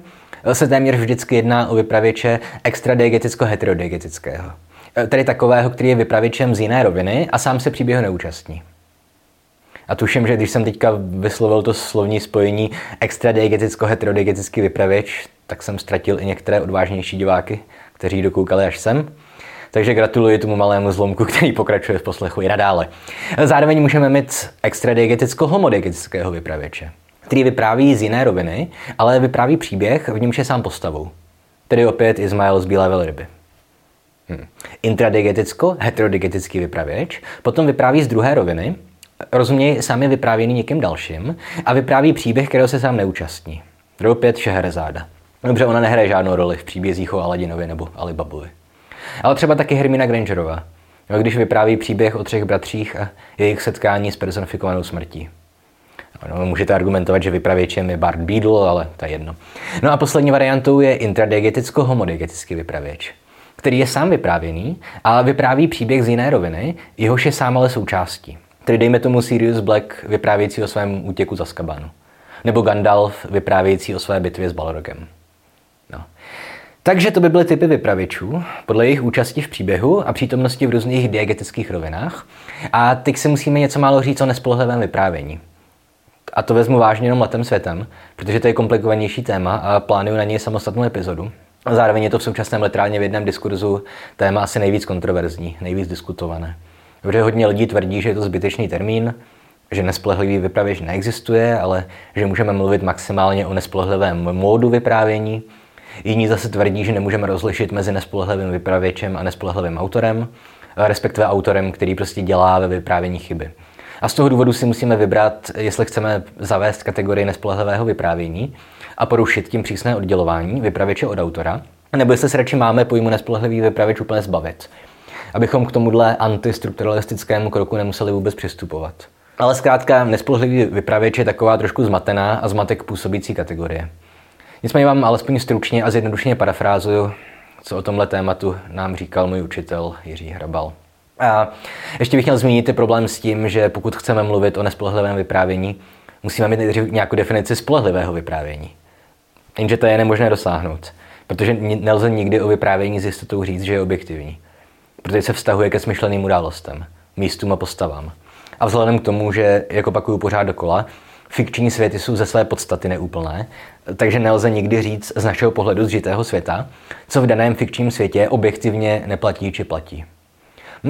se téměř vždycky jedná o vypravěče extradiegeticko-heterodegetického. Tedy takového, který je vypravěčem z jiné roviny a sám se příběhu neúčastní. A tuším, že když jsem teďka vyslovil to slovní spojení extradiegeticko-heterodegetický vypravěč, tak jsem ztratil i některé odvážnější diváky, kteří dokoukali až sem. Takže gratuluji tomu malému zlomku, který pokračuje v poslechu i nadále. Zároveň můžeme mít extradiegeticko-homodegetického vypravěče který vypráví z jiné roviny, ale vypráví příběh, v němž je sám postavou. Tedy opět Ismail z Bílé velryby. Hmm. Intradigeticko, heterodigetický vypravěč, potom vypráví z druhé roviny, rozuměj, sám je vyprávěný někým dalším a vypráví příběh, kterého se sám neúčastní. Tedy opět Šehrezáda. Dobře, ona nehraje žádnou roli v příbězích o Aladinovi nebo Alibabovi. Ale třeba taky Hermina Grangerová, když vypráví příběh o třech bratřích a jejich setkání s personifikovanou smrtí. No, můžete argumentovat, že vypravěčem je Bart Beadle, ale to je jedno. No a poslední variantou je intradegeticko-homodegetický vypravěč, který je sám vyprávěný, ale vypráví příběh z jiné roviny, jehož je sám ale součástí. Tedy dejme tomu Sirius Black vyprávějící o svém útěku za Skabanu. Nebo Gandalf vyprávějící o své bitvě s Balrogem. Takže to by byly typy vypravěčů, podle jejich účasti v příběhu a přítomnosti v různých diegetických rovinách. A teď si musíme něco málo říct o nespolehlivém vyprávění a to vezmu vážně jenom letem světem, protože to je komplikovanější téma a plánuju na něj samostatnou epizodu. A zároveň je to v současném literálně v jednom diskurzu téma asi nejvíc kontroverzní, nejvíc diskutované. Protože hodně lidí tvrdí, že je to zbytečný termín, že nespolehlivý vypravěč neexistuje, ale že můžeme mluvit maximálně o nespolehlivém módu vyprávění. Jiní zase tvrdí, že nemůžeme rozlišit mezi nespolehlivým vypravěčem a nespolehlivým autorem, respektive autorem, který prostě dělá ve vyprávění chyby. A z toho důvodu si musíme vybrat, jestli chceme zavést kategorii nespolehlivého vyprávění a porušit tím přísné oddělování vypravěče od autora, nebo jestli se radši máme pojmu nespolehlivý vypravěč úplně zbavit, abychom k tomuhle antistrukturalistickému kroku nemuseli vůbec přistupovat. Ale zkrátka, nespolehlivý vypravěč je taková trošku zmatená a zmatek působící kategorie. Nicméně vám alespoň stručně a zjednodušeně parafrázuju, co o tomhle tématu nám říkal můj učitel Jiří Hrabal. A ještě bych měl zmínit ty problém s tím, že pokud chceme mluvit o nespolehlivém vyprávění, musíme mít nějakou definici spolehlivého vyprávění. Jenže to je nemožné dosáhnout, protože nelze nikdy o vyprávění s jistotou říct, že je objektivní. Protože se vztahuje ke smyšleným událostem, místům a postavám. A vzhledem k tomu, že, jako opakuju pořád dokola, fikční světy jsou ze své podstaty neúplné, takže nelze nikdy říct z našeho pohledu zžitého světa, co v daném fikčním světě objektivně neplatí či platí.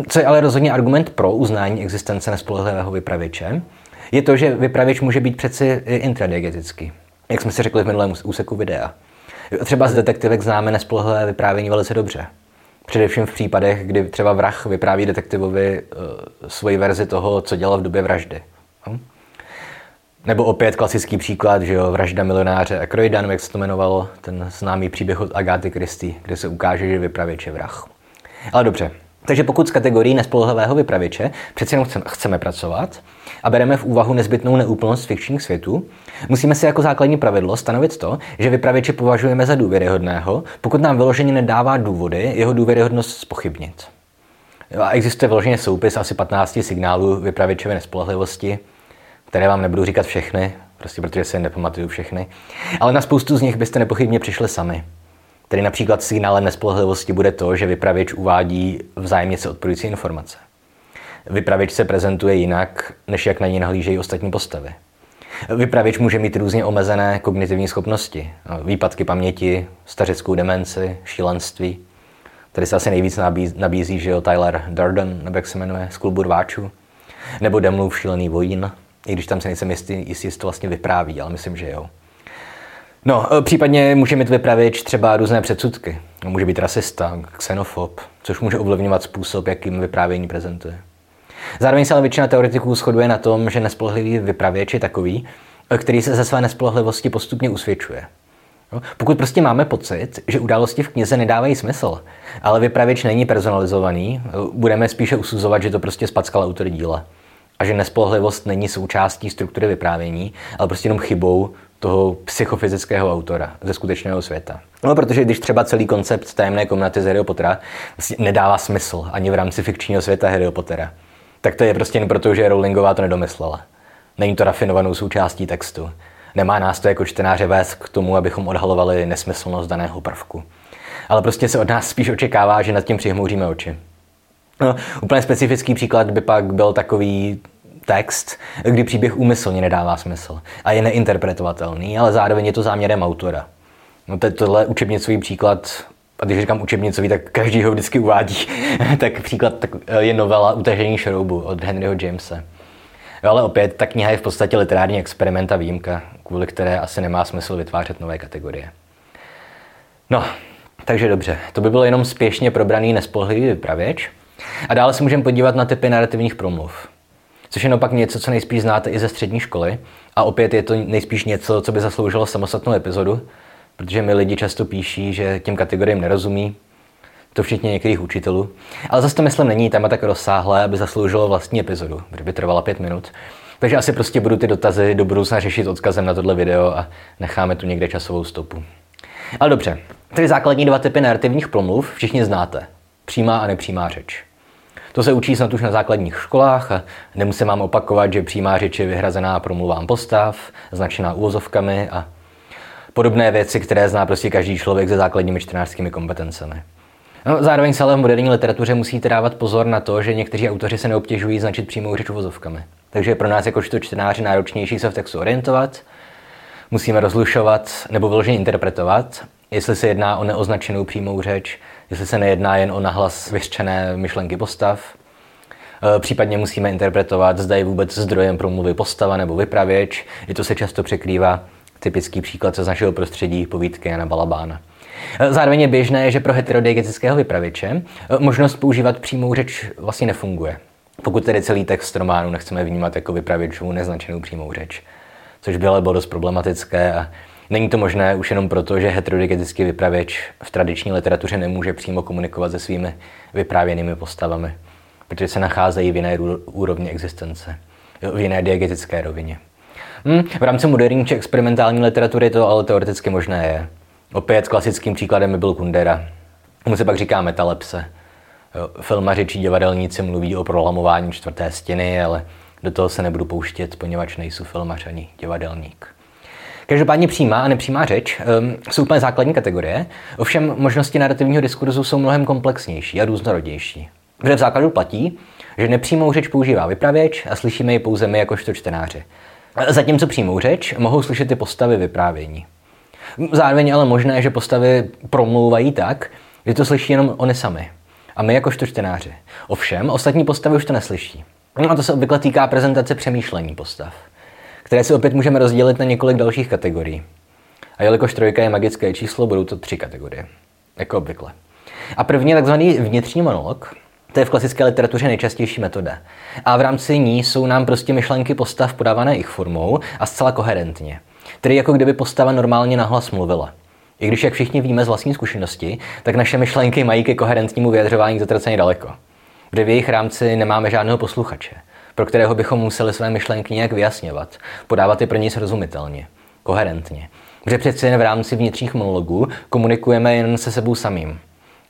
Co je ale rozhodně argument pro uznání existence nespolehlivého vypravěče, je to, že vypravěč může být přeci intradiegetický, jak jsme si řekli v minulém úseku videa. Třeba z detektivek známe nespolehlivé vyprávění velice dobře. Především v případech, kdy třeba vrah vypráví detektivovi uh, svoji verzi toho, co dělal v době vraždy. Hm? Nebo opět klasický příklad, že jo, vražda milionáře Akroidan, jak se to jmenovalo, ten známý příběh od Agáty Christy, kde se ukáže, že vypravěč je vrah. Ale dobře, takže pokud z kategorii nespolehlivého vypravěče přeci jenom chceme pracovat a bereme v úvahu nezbytnou neúplnost fikčních světů, musíme si jako základní pravidlo stanovit to, že vypravěče považujeme za důvěryhodného, pokud nám vyloženě nedává důvody jeho důvěryhodnost spochybnit. A existuje vyloženě soupis asi 15 signálů vypravěčové nespolehlivosti, které vám nebudu říkat všechny, prostě protože si nepamatuju všechny, ale na spoustu z nich byste nepochybně přišli sami. Tedy například signálem nespolehlivosti bude to, že vypravěč uvádí vzájemně se odporující informace. Vypravěč se prezentuje jinak, než jak na ní nahlížejí ostatní postavy. Vypravěč může mít různě omezené kognitivní schopnosti, výpadky paměti, stařickou demenci, šílenství. Tady se asi nejvíc nabízí, nabízí že jo, Tyler Durden, nebo jak se jmenuje, z klubu rváčů. Nebo Demlův šílený vojín, i když tam se nejsem jistý, jestli to vlastně vypráví, ale myslím, že jo. No, e, případně může mít vypravěč třeba různé předsudky. Může být rasista, xenofob, což může ovlivňovat způsob, jakým vyprávění prezentuje. Zároveň se ale většina teoretiků shoduje na tom, že nespolehlivý vypravěč je takový, e, který se ze své nespolehlivosti postupně usvědčuje. Pokud prostě máme pocit, že události v knize nedávají smysl, ale vypravěč není personalizovaný, e, budeme spíše usuzovat, že to prostě spackal autor díla. A že nespolehlivost není součástí struktury vyprávění, ale prostě jenom chybou toho psychofyzického autora ze skutečného světa. No, protože když třeba celý koncept tajemné komnaty z Harry Pottera vlastně nedává smysl ani v rámci fikčního světa Harry Pottera, tak to je prostě jen proto, že Rowlingová to nedomyslela. Není to rafinovanou součástí textu. Nemá nás to jako čtenáře vést k tomu, abychom odhalovali nesmyslnost daného prvku. Ale prostě se od nás spíš očekává, že nad tím přihmouříme oči. No, úplně specifický příklad by pak byl takový text, kdy příběh úmyslně nedává smysl a je neinterpretovatelný, ale zároveň je to záměrem autora. No to, tohle učebnicový příklad, a když říkám učebnicový, tak každý ho vždycky uvádí, tak příklad tak je novela Utažení šroubu od Henryho Jamesa. Jo, ale opět, ta kniha je v podstatě literární experiment a výjimka, kvůli které asi nemá smysl vytvářet nové kategorie. No, takže dobře, to by bylo jenom spěšně probraný nespolehlivý vypravěč. A dále se můžeme podívat na typy narrativních promluv což je naopak něco, co nejspíš znáte i ze střední školy. A opět je to nejspíš něco, co by zasloužilo samostatnou epizodu, protože mi lidi často píší, že těm kategoriím nerozumí, to včetně některých učitelů. Ale zase to myslím není téma tak rozsáhlé, aby zasloužilo vlastní epizodu, protože by trvala pět minut. Takže asi prostě budu ty dotazy do budoucna řešit odkazem na tohle video a necháme tu někde časovou stopu. Ale dobře, tedy základní dva typy narrativních promluv všichni znáte. Přímá a nepřímá řeč. To se učí snad už na základních školách a nemusím vám opakovat, že přímá řeč je vyhrazená promluvám postav, značená úvozovkami a podobné věci, které zná prostě každý člověk se základními čtenářskými kompetencemi. No, zároveň se ale v moderní literatuře musíte dávat pozor na to, že někteří autoři se neobtěžují značit přímou řeč uvozovkami. Takže je pro nás jakožto čtenáři náročnější se v textu orientovat, musíme rozlišovat nebo vyloženě interpretovat, jestli se jedná o neoznačenou přímou řeč, jestli se nejedná jen o nahlas vyřčené myšlenky postav. E, případně musíme interpretovat, zda je vůbec zdrojem promluvy postava nebo vypravěč. I to se často překrývá. Typický příklad z našeho prostředí povídky Jana Balabána. E, zároveň je běžné, že pro heterodiegetického vypravěče e, možnost používat přímou řeč vlastně nefunguje. Pokud tedy celý text románu nechceme vnímat jako vypravěčů neznačenou přímou řeč. Což by ale bylo dost problematické a Není to možné už jenom proto, že heterodigetický vypravěč v tradiční literatuře nemůže přímo komunikovat se svými vyprávěnými postavami, protože se nacházejí v jiné úrovni existence, v jiné diegetické rovině. Hmm, v rámci moderní či experimentální literatury to ale teoreticky možné je. Opět klasickým příkladem by byl Kundera. Mu se pak říká metalepse. Filmaři či divadelníci mluví o prolamování čtvrté stěny, ale do toho se nebudu pouštět, poněvadž nejsou filmař ani divadelník. Každopádně přímá a nepřímá řeč um, jsou úplně základní kategorie, ovšem možnosti narrativního diskurzu jsou mnohem komplexnější a různorodější. Protože v základu platí, že nepřímou řeč používá vypravěč a slyšíme ji pouze my jakožto čtenáři. Zatímco přímou řeč mohou slyšet ty postavy vyprávění. Zároveň ale možné, že postavy promlouvají tak, že to slyší jenom oni sami. A my jakožto čtenáři. Ovšem, ostatní postavy už to neslyší. No a to se obvykle týká prezentace přemýšlení postav, které si opět můžeme rozdělit na několik dalších kategorií. A jelikož trojka je magické číslo, budou to tři kategorie. Jako obvykle. A první je takzvaný vnitřní monolog. To je v klasické literatuře nejčastější metoda. A v rámci ní jsou nám prostě myšlenky postav podávané jejich formou a zcela koherentně. Tedy jako kdyby postava normálně nahlas mluvila. I když, jak všichni víme z vlastní zkušenosti, tak naše myšlenky mají ke koherentnímu vyjadřování zatraceně daleko. Protože v jejich rámci nemáme žádného posluchače, pro kterého bychom museli své myšlenky nějak vyjasňovat, podávat je pro něj srozumitelně, koherentně. Protože přeci jen v rámci vnitřních monologů komunikujeme jen se sebou samým.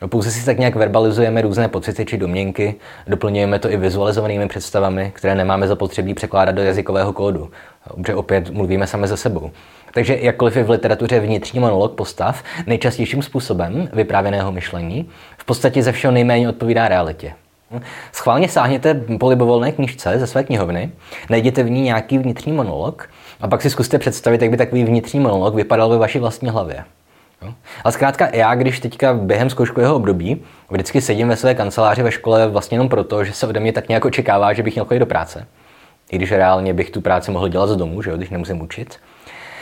Pouze si tak nějak verbalizujeme různé pocity či domněnky, doplňujeme to i vizualizovanými představami, které nemáme zapotřebí překládat do jazykového kódu. Protože opět mluvíme sami ze sebou. Takže jakkoliv je v literatuře vnitřní monolog postav nejčastějším způsobem vyprávěného myšlení, v podstatě ze všeho nejméně odpovídá realitě. Schválně sáhněte po libovolné knižce ze své knihovny, najděte v ní nějaký vnitřní monolog a pak si zkuste představit, jak by takový vnitřní monolog vypadal ve vaší vlastní hlavě. Ale zkrátka já, když teďka během zkouškového období vždycky sedím ve své kanceláři ve škole vlastně jenom proto, že se ode mě tak nějak očekává, že bych měl chodit do práce. I když reálně bych tu práci mohl dělat z domu, že jo, když nemusím učit.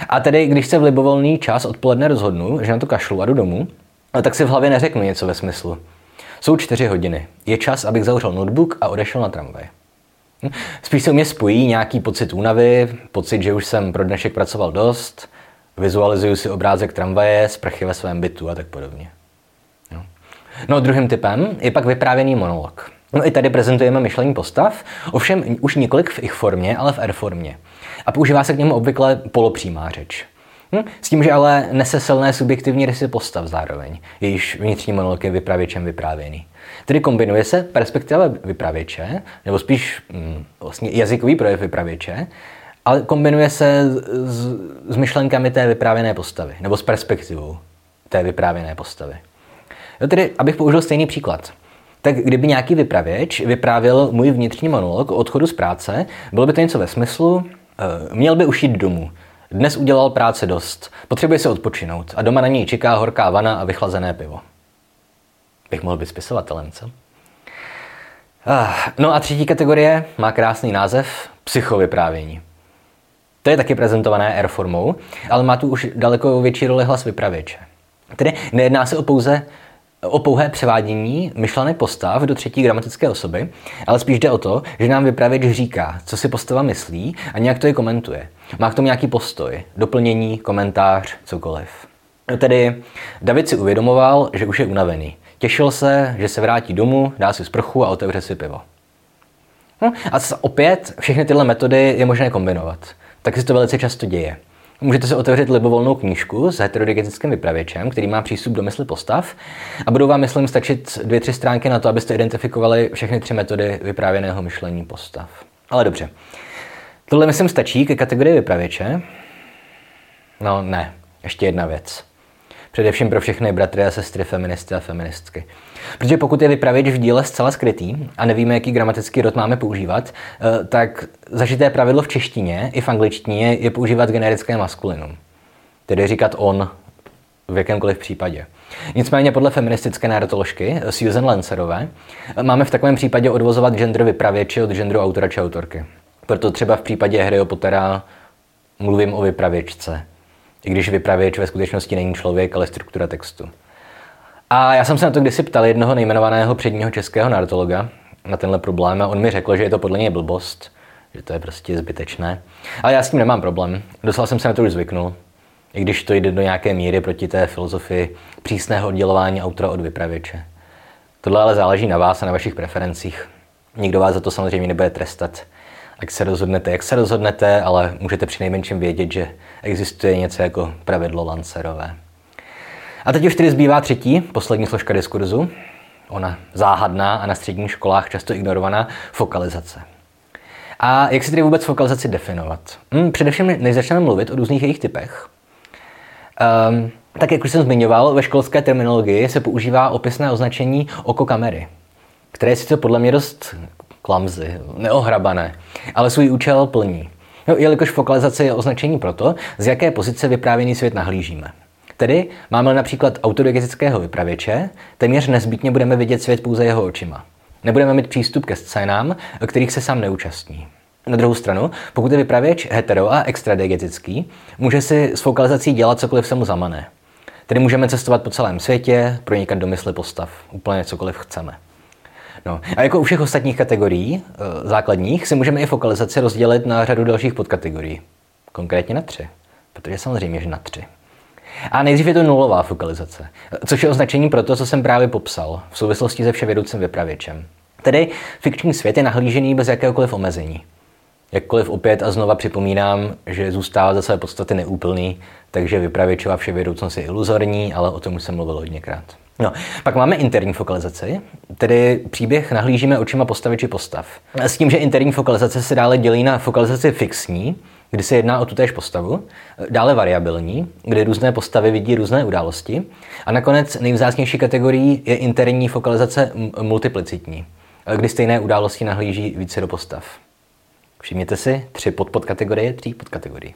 A tedy, když se v libovolný čas odpoledne rozhodnu, že na to kašlu a jdu domů, tak si v hlavě neřeknu něco ve smyslu. Jsou čtyři hodiny. Je čas, abych zavřel notebook a odešel na tramvaj. Hm? Spíš se u mě spojí nějaký pocit únavy, pocit, že už jsem pro dnešek pracoval dost, vizualizuju si obrázek tramvaje, sprchy ve svém bytu a tak podobně. No. no druhým typem je pak vyprávěný monolog. No i tady prezentujeme myšlení postav, ovšem už několik v ich formě, ale v R formě. A používá se k němu obvykle polopřímá řeč. Hm? S tím, že ale nese silné subjektivní rysy postav zároveň, jejíž vnitřní monolog je vypravěčem vyprávěný. Tedy kombinuje se perspektiva vypravěče, nebo spíš hm, vlastně jazykový projev vypravěče, ale kombinuje se s, s myšlenkami té vyprávěné postavy, nebo s perspektivou té vyprávěné postavy. Jo, tedy, abych použil stejný příklad. Tak kdyby nějaký vypravěč vyprávěl můj vnitřní monolog o odchodu z práce, bylo by to něco ve smyslu, e, měl by už jít domů. Dnes udělal práce dost, potřebuje se odpočinout a doma na něj čeká horká vana a vychlazené pivo. Bych mohl být spisovatelem, co? Ah, no a třetí kategorie má krásný název psychovyprávění. To je taky prezentované R formou, ale má tu už daleko větší roli hlas vypravěče. Tedy nejedná se o pouze o pouhé převádění myšlenek postav do třetí gramatické osoby, ale spíš jde o to, že nám vypravěč říká, co si postava myslí a nějak to je komentuje. Má k tomu nějaký postoj, doplnění, komentář, cokoliv. Tedy David si uvědomoval, že už je unavený. Těšil se, že se vrátí domů, dá si sprchu a otevře si pivo. No, a opět všechny tyhle metody je možné kombinovat tak se to velice často děje. Můžete si otevřít libovolnou knížku s heterodigetickým vypravěčem, který má přístup do mysli postav a budou vám, myslím, stačit dvě, tři stránky na to, abyste identifikovali všechny tři metody vyprávěného myšlení postav. Ale dobře. Tohle, myslím, stačí ke kategorii vypravěče. No ne, ještě jedna věc. Především pro všechny bratry a sestry feministy a feministky. Protože pokud je vypravěč v díle zcela skrytý a nevíme, jaký gramatický rod máme používat, eh, tak zažité pravidlo v češtině i v angličtině je používat generické maskulinum. Tedy říkat on v jakémkoliv případě. Nicméně podle feministické narratoložky Susan Lancerové máme v takovém případě odvozovat gender vypravěči od genderu autora či autorky. Proto třeba v případě Harryho Pottera mluvím o vypravěčce, i když vypravěč ve skutečnosti není člověk, ale struktura textu. A já jsem se na to kdysi ptal jednoho nejmenovaného předního českého narratologa na tenhle problém a on mi řekl, že je to podle něj blbost, že to je prostě zbytečné. Ale já s tím nemám problém. Doslova jsem se na to už zvyknul. I když to jde do nějaké míry proti té filozofii přísného oddělování autora od vypravěče. Tohle ale záleží na vás a na vašich preferencích. Nikdo vás za to samozřejmě nebude trestat. Ať se rozhodnete, jak se rozhodnete, ale můžete při nejmenším vědět, že existuje něco jako pravidlo Lancerové. A teď už tedy zbývá třetí, poslední složka diskurzu. Ona záhadná a na středních školách často ignorovaná fokalizace. A jak si tedy vůbec fokalizaci definovat? Hmm, především, než začneme mluvit o různých jejich typech, um, tak jak už jsem zmiňoval, ve školské terminologii se používá opisné označení oko kamery, které je sice podle mě dost klamzy, neohrabané, ale svůj účel plní. No, jelikož fokalizace je označení pro to, z jaké pozice vyprávěný svět nahlížíme. Tedy máme například autodiegetického vypravěče, téměř nezbytně budeme vidět svět pouze jeho očima. Nebudeme mít přístup ke scénám, kterých se sám neúčastní. Na druhou stranu, pokud je vypravěč hetero a extradiegetický, může si s fokalizací dělat cokoliv se mu zamane. Tedy můžeme cestovat po celém světě, pronikat do mysli postav, úplně cokoliv chceme. No. A jako u všech ostatních kategorií e, základních si můžeme i fokalizaci rozdělit na řadu dalších podkategorií. Konkrétně na tři. Protože samozřejmě, že na tři. A nejdřív je to nulová fokalizace, což je označení pro to, co jsem právě popsal v souvislosti se vševědoucím vypravěčem. Tedy fikční svět je nahlížený bez jakéhokoliv omezení. Jakkoliv opět a znova připomínám, že zůstává za své podstaty neúplný, takže vypravěčová vševědoucnost je iluzorní, ale o tom už jsem mluvil hodněkrát. No, pak máme interní fokalizaci, tedy příběh nahlížíme očima postavy či postav. S tím, že interní fokalizace se dále dělí na fokalizaci fixní, kdy se jedná o tutéž postavu, dále variabilní, kdy různé postavy vidí různé události a nakonec nejvzácnější kategorií je interní fokalizace multiplicitní, kdy stejné události nahlíží více do postav. Všimněte si, tři podpodkategorie, tří podkategorie.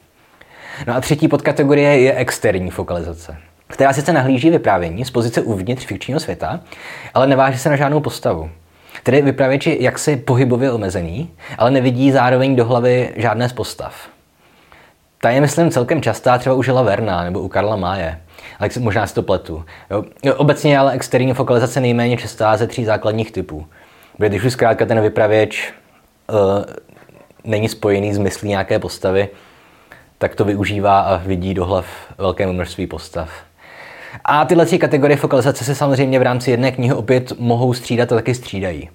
No a třetí podkategorie je externí fokalizace, která sice nahlíží vyprávění z pozice uvnitř fikčního světa, ale neváží se na žádnou postavu. Tedy vypravěč je jaksi pohybově omezený, ale nevidí zároveň do hlavy žádné z postav. Ta je, myslím, celkem častá třeba u Žila Verna nebo u Karla Máje. Ale možná si to pletu. Jo. Obecně je ale externí fokalizace nejméně častá ze tří základních typů. Protože když už zkrátka ten vypravěč uh, není spojený s myslí nějaké postavy, tak to využívá a vidí do hlav velké množství postav. A tyhle tři kategorie fokalizace se samozřejmě v rámci jedné knihy opět mohou střídat a taky střídají.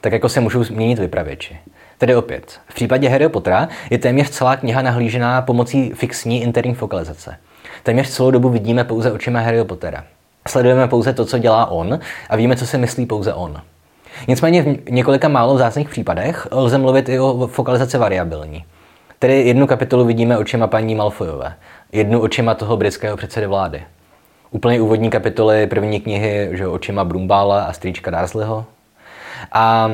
Tak jako se můžou změnit vypravěči. Tedy opět, v případě Harry Pottera je téměř celá kniha nahlížená pomocí fixní interní fokalizace. Téměř celou dobu vidíme pouze očima Harry Pottera. Sledujeme pouze to, co dělá on a víme, co si myslí pouze on. Nicméně v několika málo vzácných případech lze mluvit i o fokalizaci variabilní. Tedy jednu kapitolu vidíme očima paní Malfoyové, jednu očima toho britského předsedy vlády. Úplně úvodní kapitoly první knihy že očima Brumbála a strýčka Dursleyho. A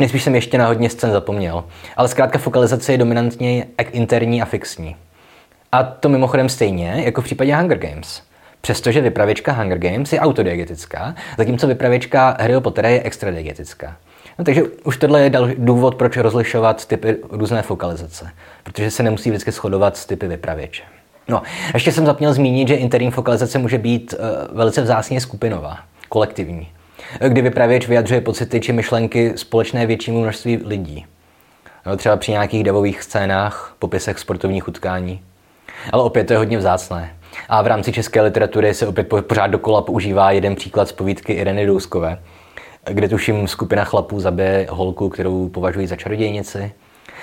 nejspíš jsem ještě na hodně scén zapomněl. Ale zkrátka fokalizace je dominantně interní a fixní. A to mimochodem stejně jako v případě Hunger Games. Přestože vypravěčka Hunger Games je autodiegetická, zatímco vypravěčka Harry Pottera je extradiegetická. No, takže už tohle je další důvod, proč rozlišovat typy různé fokalizace, protože se nemusí vždycky shodovat s typy vypravěče. No, ještě jsem zapněl zmínit, že interní fokalizace může být uh, velice vzácně skupinová, kolektivní, kdy vypravěč vyjadřuje pocity či myšlenky společné většímu množství lidí. No, třeba při nějakých davových scénách, popisech sportovních utkání. Ale opět to je hodně vzácné. A v rámci české literatury se opět pořád dokola používá jeden příklad z povídky Ireny Douskové, kde tuším skupina chlapů zabije holku, kterou považují za čarodějnici.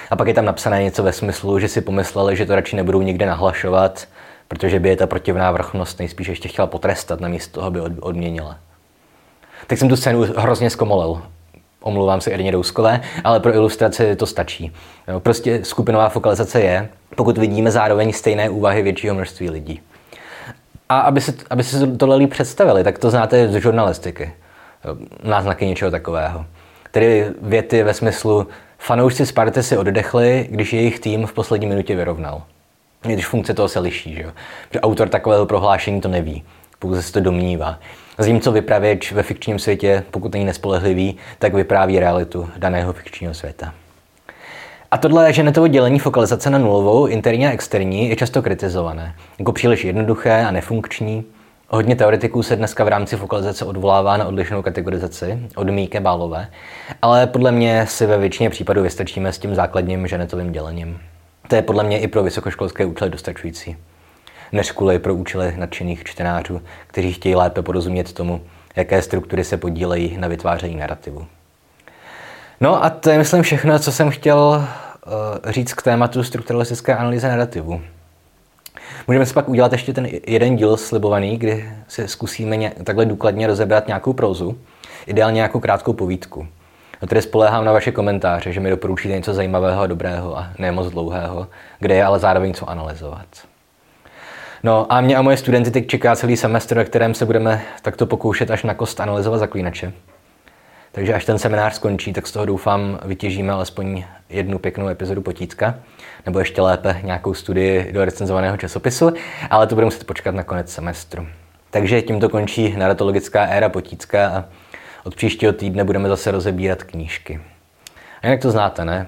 A pak je tam napsané něco ve smyslu, že si pomysleli, že to radši nebudou nikde nahlašovat, protože by je ta protivná vrchnost nejspíš ještě chtěla potrestat, namísto toho by odměnila. Tak jsem tu scénu hrozně zkomolil. Omlouvám se Irně Douskové, ale pro ilustraci to stačí. Prostě skupinová fokalizace je, pokud vidíme zároveň stejné úvahy většího množství lidí. A aby si, aby si tohle líp představili, tak to znáte z žurnalistiky. Náznaky něčeho takového. Tedy věty ve smyslu fanoušci Sparty si oddechli, když jejich tým v poslední minutě vyrovnal. Když funkce toho se liší, že jo? Protože autor takového prohlášení to neví, pouze se to domnívá. Zatímco vypravěč ve fikčním světě, pokud není nespolehlivý, tak vypráví realitu daného fikčního světa. A tohle ženetovo dělení fokalizace na nulovou, interní a externí, je často kritizované. Jako příliš jednoduché a nefunkční. Hodně teoretiků se dneska v rámci fokalizace odvolává na odlišnou kategorizaci od Míke Bálové, ale podle mě si ve většině případů vystačíme s tím základním ženetovým dělením. To je podle mě i pro vysokoškolské účely dostačující. Než kvůli pro účely nadšených čtenářů, kteří chtějí lépe porozumět tomu, jaké struktury se podílejí na vytváření narrativu. No a to je, myslím, všechno, co jsem chtěl uh, říct k tématu strukturalistické analýzy narrativu. Můžeme si pak udělat ještě ten jeden díl slibovaný, kdy si zkusíme takhle důkladně rozebrat nějakou prózu, ideálně nějakou krátkou povídku. No tedy spoléhám na vaše komentáře, že mi doporučíte něco zajímavého a dobrého a ne moc dlouhého, kde je ale zároveň co analyzovat. No a mě a moje studenty teď čeká celý semestr, ve kterém se budeme takto pokoušet až na kost analyzovat zaklínače. Takže až ten seminář skončí, tak z toho doufám vytěžíme alespoň jednu pěknou epizodu potítka. nebo ještě lépe nějakou studii do recenzovaného časopisu, ale to bude muset počkat na konec semestru. Takže tímto končí naratologická éra potícká a od příštího týdne budeme zase rozebírat knížky. A jinak to znáte, ne?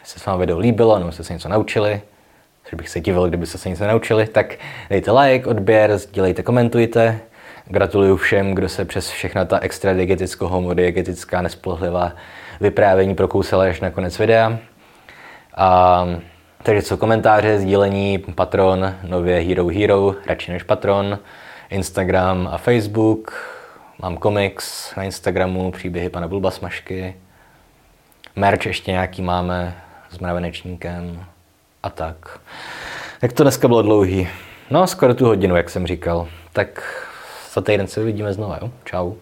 Jestli se vám video líbilo, nebo jste se něco naučili, že bych se divil, kdybyste se nic nenaučili, tak dejte like, odběr, sdílejte, komentujte. Gratuluju všem, kdo se přes všechna ta extra diegeticko-homodiegetická nespolehlivá vyprávění prokousala až na konec videa. A, takže co komentáře, sdílení, Patron, nově Hero Hero, radši než Patron, Instagram a Facebook, mám komiks na Instagramu, příběhy pana Bulbasmašky, merch ještě nějaký máme s mravenečníkem a tak. Jak to dneska bylo dlouhý? No, skoro tu hodinu, jak jsem říkal. Tak za týden se uvidíme znovu, jo? Čau.